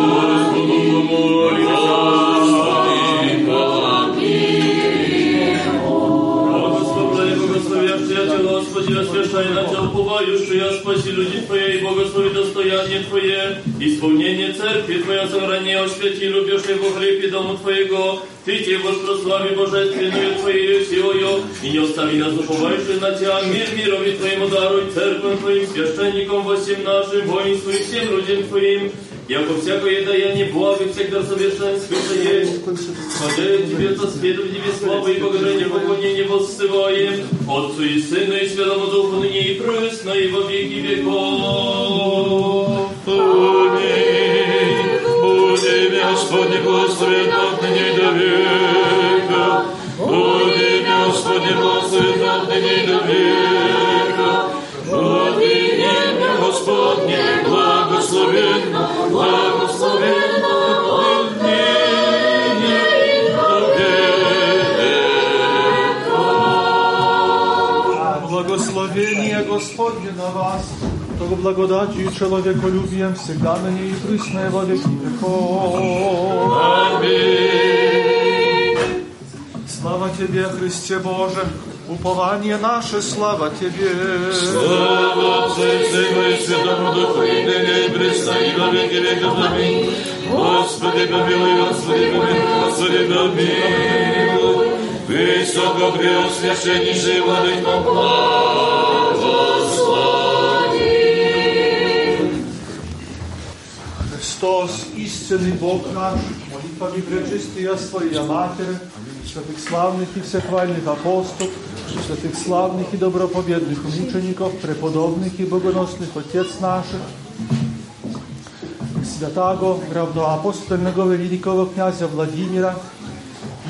Speaker 3: Wszechwyszaja na cię powoju, szyja spasi ludzi Twoje i błogosławi dostojanie Twoje i spełnienie cerkwi. Twoja zabranie oświeci lubisz się w chlebie domu Twojego. Ty Cię prosławi Boże, trenuje Twoje siłojo i nie ostawi nas duchowajszy na Cię, mir mirowi Twojemu daru i cerkwem Twoim, świeszczenikom, właściem naszym, woinstwu i wszystkim ludziom Twoim, Яко всякое даяние благо всегда совершенствуется есть. Хваляю Тебе, сосветом Тебе славы и благодарение поклонение воссываем. Отцу и Сыну и Святому Духу ныне и пресно и во веки веков.
Speaker 2: Аминь. Будь имя Господне благословен отныне и до века. Будь имя Господне благословен отныне и до века.
Speaker 4: Благословение Господне на вас, того благодатью и человеколюбием всегда на ней и присно, и во веки веков.
Speaker 2: Аминь.
Speaker 4: Слава Тебе, Христе Боже, упование наше, слава Тебе.
Speaker 2: Слава Отцу и Сыну и Святому Духу, и ныне и присно, и во веки веков. Аминь. Господи, помилуй, Господи, помилуй, Господи, помилуй. Высоко преосвященнейший Владыко, благослови.
Speaker 4: Христос, истинный Бог наш, молитвами пречистия Своя Матерь, святых славных и всехвальных апостолов, святых славных и доброповедных мучеников, преподобных и богоносных Отец наших, святаго равноапостольного великого князя Владимира,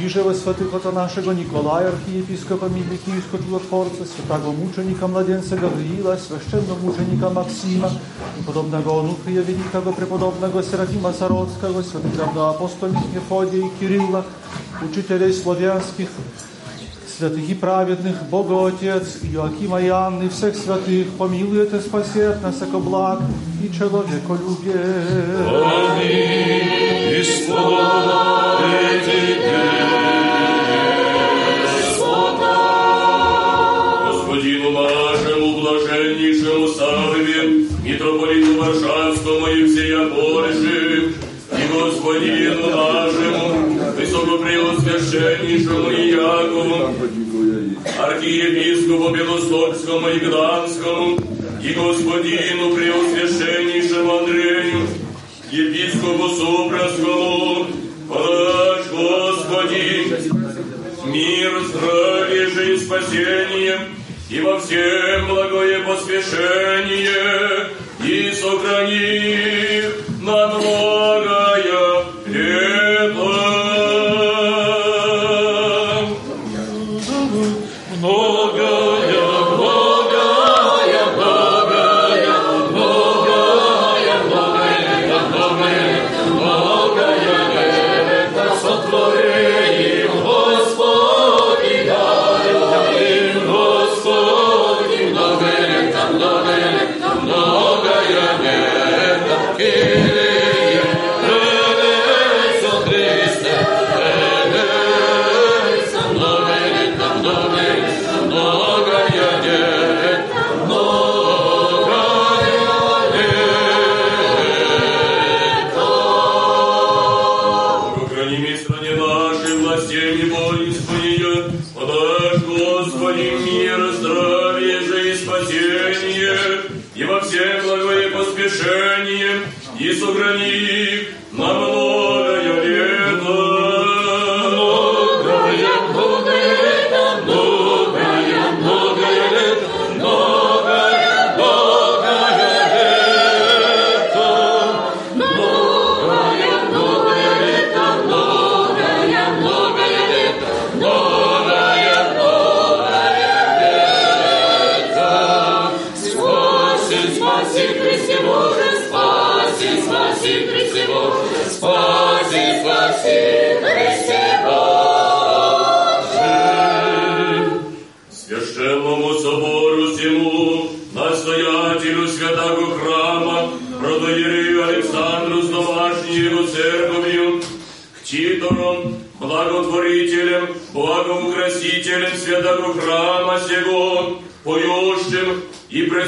Speaker 4: Iževa svetega našega Nikolaja, arhijepiskopa Milikijskog čudotvorca, svetega mučenika mladenca Gavrila, sveščenno mučenika Maksima, podobnega onukrija velikega prepodobnega Serafima Sarodskega, svetega apostolnih Mefodija i Kirila, učitelja iz slovanskih святых и праведных, Бога Отец, Иоакима и Анны, всех святых, помилует спасет нас, яко благ и человеколюбие.
Speaker 2: Аминь,
Speaker 3: исполнай Тебе, Господа. Господину нашему блаженнейшему Савве, митрополиту Варшавскому и всея Польши, и Господину нашему Исполните Преосвященнейшему Иакову, архиепископу Белостокскому и Гданскому, и господину Преосвященнейшему Андрею, епископу Супровскому, подашь, Господи, мир, здравие, жизнь, спасение, и во всем благое поспешение, и сохрани на многое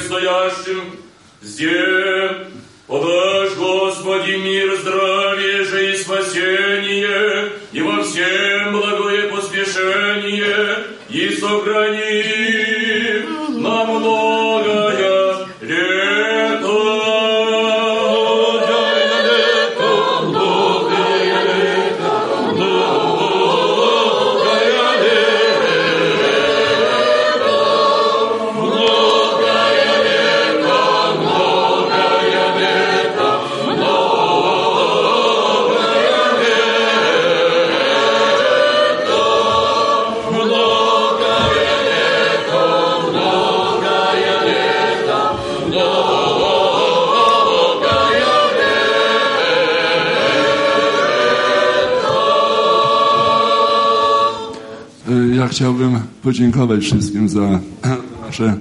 Speaker 8: предстоящим chciałbym podziękować wszystkim za nasze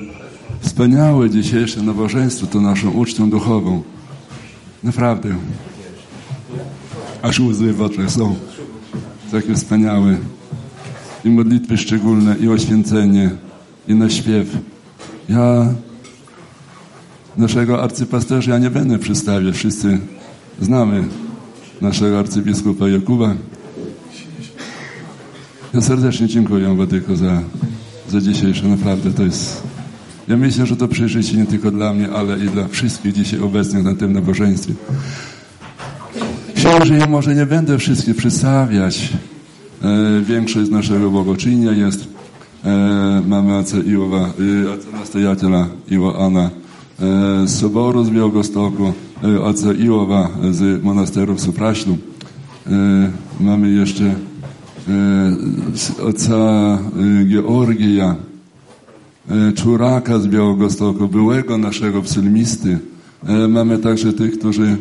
Speaker 8: wspaniałe dzisiejsze nabożeństwo, to naszą ucztę duchową. Naprawdę. Aż łzy w oczach są. Takie wspaniałe. I modlitwy szczególne, i oświęcenie, i na śpiew. Ja naszego arcypasterza ja nie będę przedstawiać. Wszyscy znamy naszego arcybiskupa Jakuba. Ja serdecznie dziękuję Wadyku za, za dzisiejsze, naprawdę to jest... Ja myślę, że to przeżycie nie tylko dla mnie, ale i dla wszystkich dzisiaj obecnych na tym nabożeństwie. Księży, ja może nie będę wszystkich przedstawiać. E, większość z naszego bogoczynia jest. E, mamy ojca Iłowa, e, nastojaciela Iwoana e, z Soboru z Białegostoku, e, ojca Iłowa z monasteru w Supraślu. E, mamy jeszcze ojca e, Georgija, e, Czuraka z Białegostoku, byłego naszego psalmisty. E, Mamy także tych, którzy e,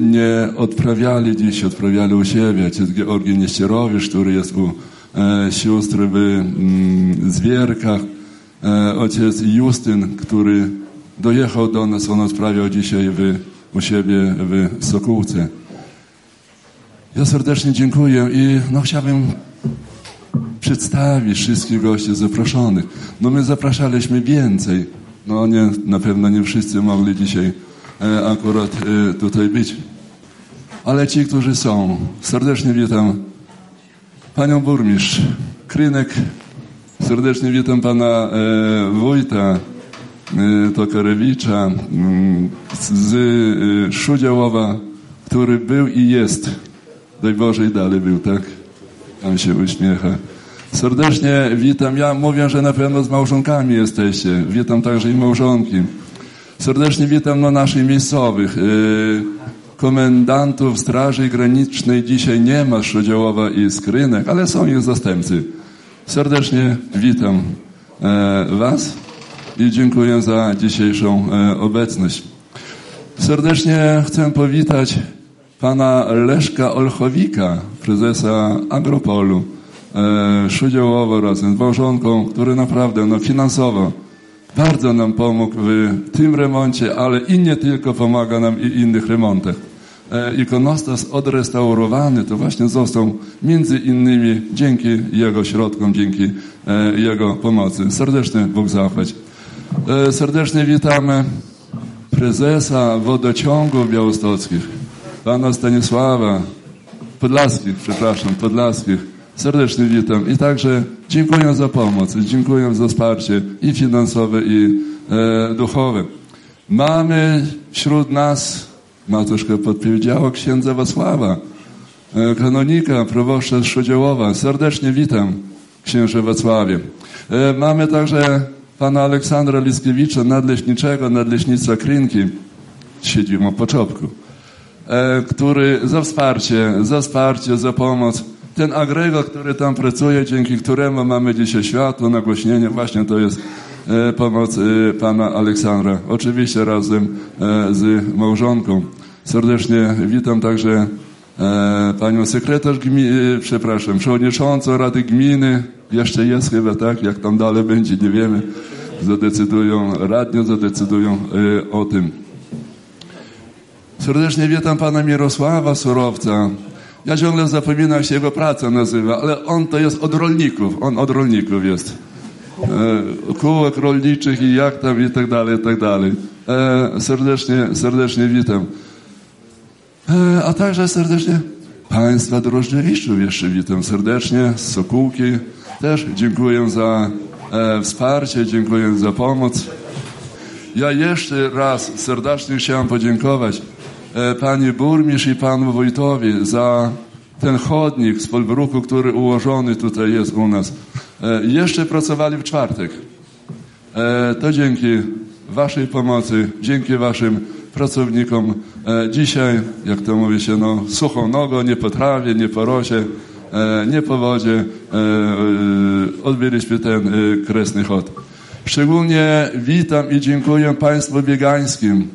Speaker 8: nie odprawiali dziś, odprawiali u siebie. Ojciec Georgij Nieścierowicz, który jest u e, sióstr w mm, Zwierkach. E, Ojciec Justyn, który dojechał do nas, on odprawiał dzisiaj w, u siebie w Sokółce. Ja serdecznie dziękuję i no, chciałbym przedstawić wszystkich gości zaproszonych. No my zapraszaliśmy więcej. No nie, na pewno nie wszyscy mogli dzisiaj e, akurat e, tutaj być. Ale ci, którzy są, serdecznie witam panią burmistrz Krynek. Serdecznie witam pana e, wójta e, Tokarewicza mm, z e, Szudziałowa, który był i jest. Daj Boże i dalej był, tak? Tam się uśmiecha. Serdecznie witam. Ja mówię, że na pewno z małżonkami jesteście. Witam także i małżonki. Serdecznie witam no, naszych miejscowych. Yy, komendantów Straży Granicznej dzisiaj nie ma Szodziałowa i Skrynek, ale są ich zastępcy. Serdecznie witam e, Was i dziękuję za dzisiejszą e, obecność. Serdecznie chcę powitać pana Leszka Olchowika, prezesa Agropolu, e, razem z małżonką, który naprawdę no, finansowo bardzo nam pomógł w tym remoncie, ale i nie tylko pomaga nam i innych remontach. E, ikonostas odrestaurowany to właśnie został między innymi dzięki jego środkom, dzięki e, jego pomocy. Serdeczny Bóg zapłać. E, serdecznie witamy prezesa wodociągów białostockich, pana Stanisława Podlaskich, przepraszam, Podlaskich. Serdecznie witam i także dziękuję za pomoc, dziękuję za wsparcie i finansowe, i e, duchowe. Mamy wśród nas, matuszka podpowiedziała, księdza Wacława, e, kanonika, proboszcza z Szodziełowa. Serdecznie witam, księże Wacławie. E, mamy także pana Aleksandra Liskiewicza, nadleśniczego, nadleśnictwa Krynki. Siedzimy po czopku. E, który za wsparcie, za wsparcie, za pomoc. Ten agregat, który tam pracuje, dzięki któremu mamy dzisiaj światło, nagłośnienie, właśnie to jest e, pomoc e, pana Aleksandra. Oczywiście razem z małżonką. Serdecznie witam także panią sekretarz gminy, przepraszam, przewodniczącą Rady Gminy. Jeszcze jest chyba, tak? Jak tam dalej będzie, nie wiemy. Zadecydują, radnio zadecydują o tym. Serdecznie witam pana Mirosława Surowca. Ja ciągle zapominam, jak się jego praca nazywa, ale on to jest od rolników. On od rolników jest. E, kółek rolniczych i jak tam i tak dalej, i tak dalej. E, serdecznie, serdecznie witam. E, a także serdecznie państwa drożdżewiczów jeszcze witam serdecznie z Sokółki. Też dziękuję za wsparcie, dziękuję za pomoc. Ja jeszcze raz serdecznie chciałem podziękować pani burmistrz i panu wójtowi za ten chodnik z Polbruku, który ułożony tutaj jest u nas. E, jeszcze pracowali w czwartek. E, to dzięki waszej pomocy, dzięki waszym pracownikom. Dzisiaj, jak to mówi się, no, suchą nogą, nie po trawie, nie po rosie, nie po wodzie odbyliśmy ten kresny chod. Szczególnie witam i dziękuję Państwu biegańskim,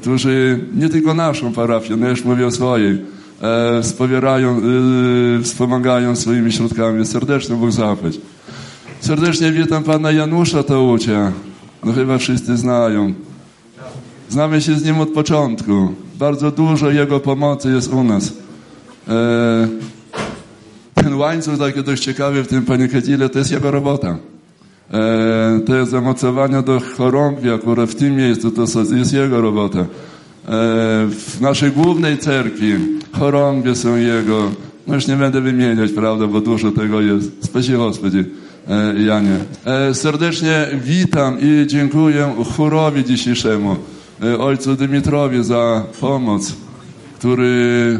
Speaker 8: którzy nie tylko naszą parafię, no już mówię o swojej, e, wspowierają, e, wspomagają swoimi środkami. Serdecznie Bóg zapłać. Serdecznie witam Pana Janusza Tałucia. No chyba wszyscy znają. Znamy się z nim od początku. Bardzo dużo jego pomocy jest u nas. E, ten łańcuch taki dość ciekawy w tym Panie Kadzile, to jest jego robota e, te zamocowania do chorągwi, akurat w tym miejscu, to jest jego robota. E, w naszej głównej cerkwi chorągwie są jego. No już nie będę wymieniać, prawda, bo dużo tego jest. Spasi Gospodzie, e, Janie. E, serdecznie witam i dziękuję chórowi dzisiejszemu, ojcu Dymitrowi za pomoc, który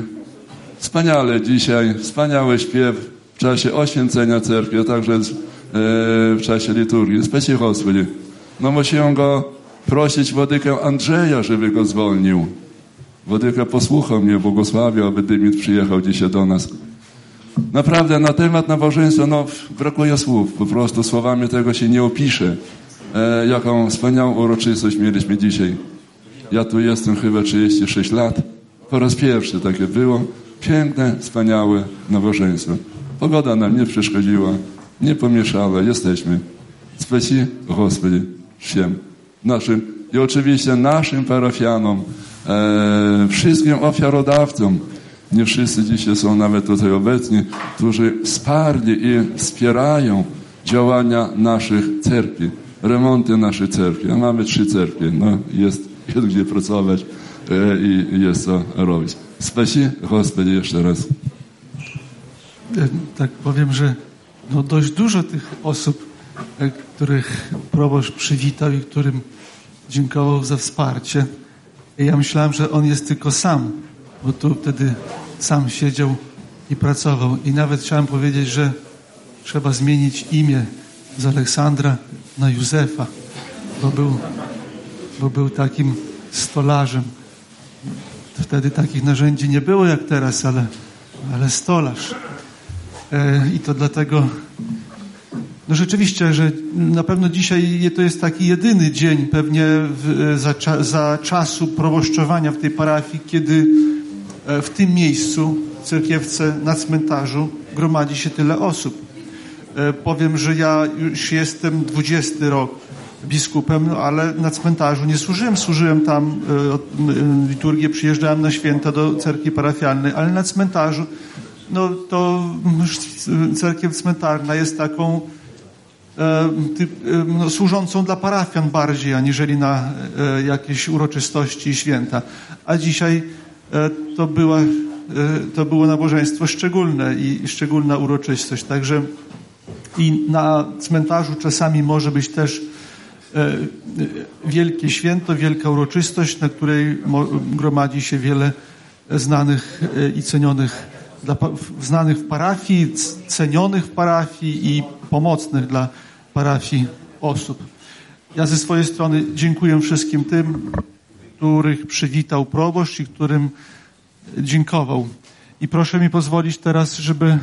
Speaker 8: wspaniale dzisiaj, wspaniały śpiew w czasie oświęcenia cerkwi, a także Y, w czasie liturgii. Spasi Gospodzie. No musiałem go prosić Wodykę Andrzeja, żeby go zwolnił. Wodyka posłuchał mnie, błogosławił, aby Dymit przyjechał dzisiaj do nas. Naprawdę, na temat nabożeństwa, no, brakuje słów. Po prostu słowami tego się nie opisze. E, jaką wspaniałą uroczystość mieliśmy dzisiaj. Ja tu jestem chyba 36 lat. Po raz pierwszy takie było. Piękne, wspaniałe nabożeństwo. Pogoda nam nie przeszkodziła nie pomieszała, jesteśmy. Spasi Господи всем naszym i oczywiście naszym parafianom, e, wszystkim ofiarodawcom. Nie wszyscy dzisiaj są nawet tutaj obecni, którzy wsparli i wspierają działania naszych cerkwi, remonty naszych cerkwi. A mamy trzy cerkwie. No, jest, jest gdzie pracować e, i jest co robić. Spasi Господи jeszcze raz.
Speaker 4: e, tak powiem, że no dość dużo tych osób, e, których proboszcz przywitał i którym dziękował za wsparcie. I ja myślałem, że on jest tylko sam, bo tu wtedy sam siedział i pracował. I nawet chciałem powiedzieć, że trzeba zmienić imię z Aleksandra na Józefa, bo był, bo był takim stolarzem. Wtedy takich narzędzi nie było jak teraz, ale, ale stolarz. E, I to dlatego, no rzeczywiście, że na pewno dzisiaj to jest taki jedyny dzień pewnie w, za, za czasu proboszczowania w tej parafii, kiedy e, w tym miejscu, w cerkiewce na cmentarzu gromadzi się tyle osób. E, powiem, że ja już jestem 20 rok biskupem, no, ale na cmentarzu nie służyłem. Służyłem tam e, liturgię, przyjeżdżałem na święta do cerkwi parafialnej, ale na cmentarzu, no to cerkiew cmentarna jest taką e, typ, no, służącą dla parafian bardziej, aniżeli na jakieś uroczystości i święta. A dzisiaj to, była, to było nabożeństwo szczególne i szczególna uroczystość. Także i na cmentarzu czasami może być też e, wielkie święto, wielka uroczystość, na której gromadzi się wiele znanych e, i cenionych, dla, znanych w parafii, cenionych w parafii i pomocnych dla parafii osób. Ja ze swojej strony dziękuję wszystkim tym, których przywitał proboszcz i którym dziękował. I proszę mi pozwolić teraz, żeby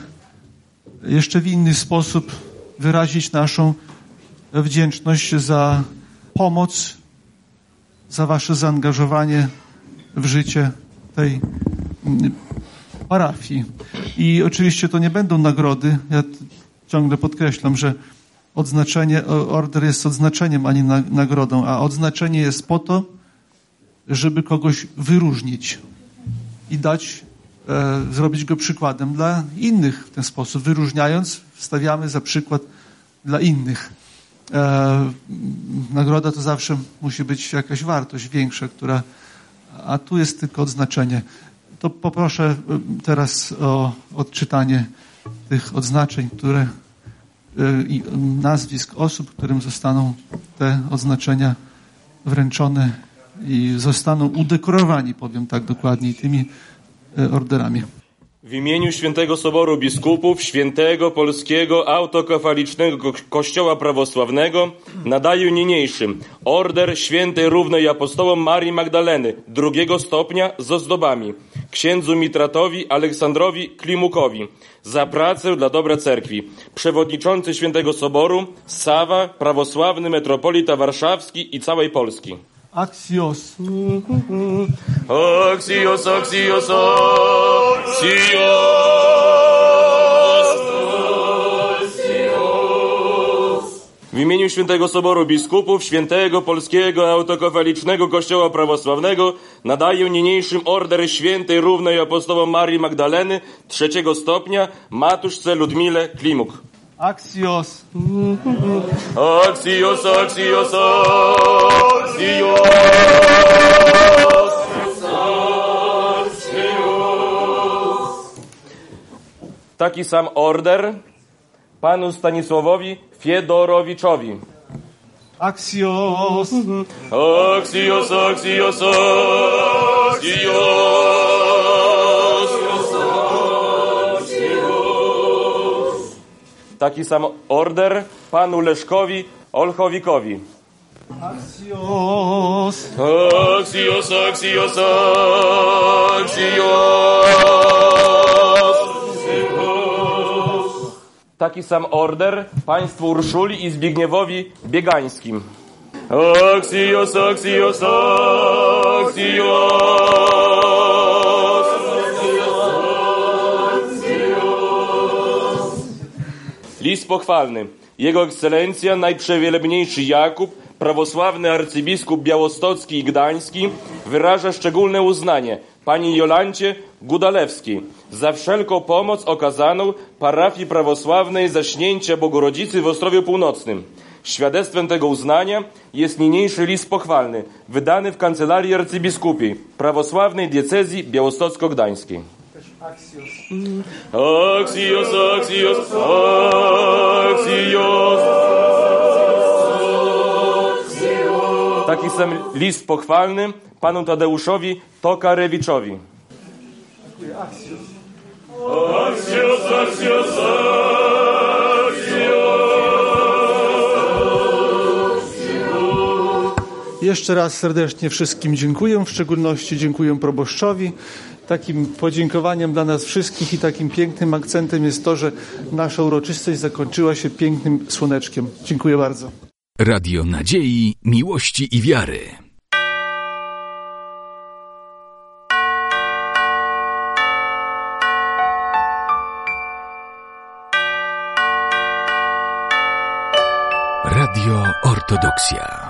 Speaker 4: jeszcze w inny sposób wyrazić naszą wdzięczność za pomoc, za Wasze zaangażowanie w życie tej parafii. I oczywiście to nie będą nagrody. Ja ciągle podkreślam, że odznaczenie, order jest odznaczeniem, a nie nagrodą, a odznaczenie jest po to, żeby kogoś wyróżnić i dać e, zrobić go przykładem dla innych w ten sposób, wyróżniając, stawiamy za przykład dla innych. E, nagroda to zawsze musi być jakaś wartość większa, która, a tu jest tylko odznaczenie. To poproszę e, teraz o odczytanie tych odznaczeń, które e, i nazwisk osób, którym zostaną te odznaczenia wręczone i zostaną udekorowani, powiem tak dokładniej, tymi orderami.
Speaker 14: W imieniu Świętego Soboru Biskupów Świętego Polskiego Autokefalicznego Kościoła Prawosławnego nadaję niniejszym Order Świętej Równej Apostołom Marii Magdaleny drugiego stopnia z ozdobami księdzu Mitratowi Aleksandrowi Klimukowi za pracę dla dobra cerkwi. Przewodniczący Świętego Soboru Sawa, prawosławny metropolita warszawski i całej Polski.
Speaker 4: Axios.
Speaker 14: Axios, axios, axios. W imieniu Świętego Soboru Biskupów Świętego Polskiego Autokefalicznego Kościoła Prawosławnego nadaję niniejszym order świętej równej apostołom Marii Magdaleny trzeciego stopnia Matuszce Ludmile Klimuk.
Speaker 4: Axios.
Speaker 14: Axios, axios, axios. Taki sam order panu Stanisławowi Fiedorowiczowi.
Speaker 4: Axios.
Speaker 14: Axios, axios, axios. Taki sam order panu Leszkowi Olchowikowi.
Speaker 4: Axios.
Speaker 14: Axios, axios, axios. Taki sam order państwu Urszuli i Zbigniewowi Biegańskim. Axios, axios, axios. List pochwalny. Jego ekscelencja, najprzewielebniejszy Jakub, prawosławny arcybiskup białostocki i gdański, wyraża szczególne uznanie pani Jolancie Gudalewskiej za wszelką pomoc okazaną parafii prawosławnej Zaśnięcia Bogorodzicy w Ostrowiu Północnym. Świadectwem tego uznania jest niniejszy list pochwalny, wydany w kancelarii arcybiskupiej prawosławnej diecezji białostocko-gdańskiej.
Speaker 3: Axios, axios, axios. Taki sam list pochwalny panu Tadeuszowi Tokarewiczowi. Axios, axios,
Speaker 4: Jeszcze raz serdecznie wszystkim dziękuję, w szczególności dziękuję proboszczowi. Takim podziękowaniem dla nas wszystkich i takim pięknym akcentem jest to, że nasza uroczystość zakończyła się pięknym słoneczkiem. Dziękuję bardzo.
Speaker 1: Radio Nadziei, Miłości i Wiary. Radio Ortodoksja.